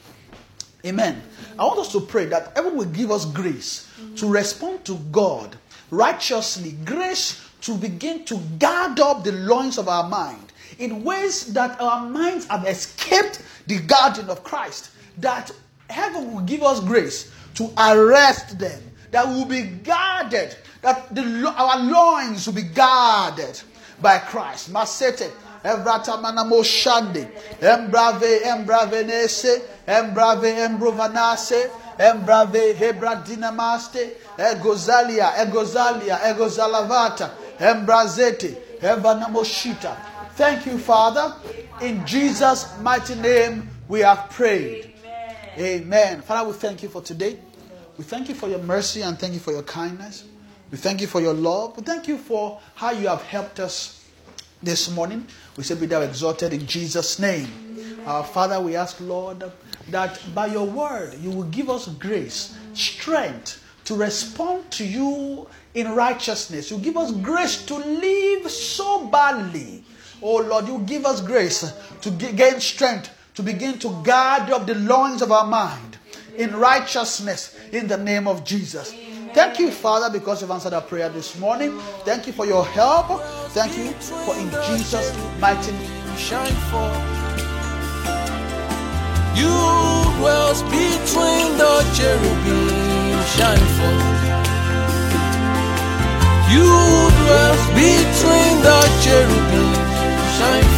Speaker 2: Amen. I want us to pray that heaven will give us grace to respond to God righteously, grace to begin to guard up the loins of our mind in ways that our minds have escaped the guardian of Christ. That heaven will give us grace to arrest them, that will be guarded, that the, our loins will be guarded by Christ. Masete. Evrata manamo shande, embrave, embrave nese, embrave, embrovanase, embrave, hebra dinamaste, egozalia, egozalia, egozalavata, embrazete, evanamoshita. Thank you, Father. In Jesus' mighty name, we have prayed. Amen. Father, we thank you for today. We thank you for your mercy and thank you for your kindness. We thank you for your love. We thank you for how you have helped us this morning. We say, Be thou exalted in Jesus' name. Our Father, we ask, Lord, that by your word you will give us grace, strength to respond to you in righteousness. You give us grace to live soberly. Oh Lord, you give us grace to gain strength to begin to guard up the loins of our mind in righteousness in the name of Jesus. Thank you, Father, because you've answered our prayer this morning. Thank you for your help. Thank you for in Jesus' mighty name.
Speaker 1: shine forth. You dwells between the cherubim, shine forth. You dwells between the cherubim, shine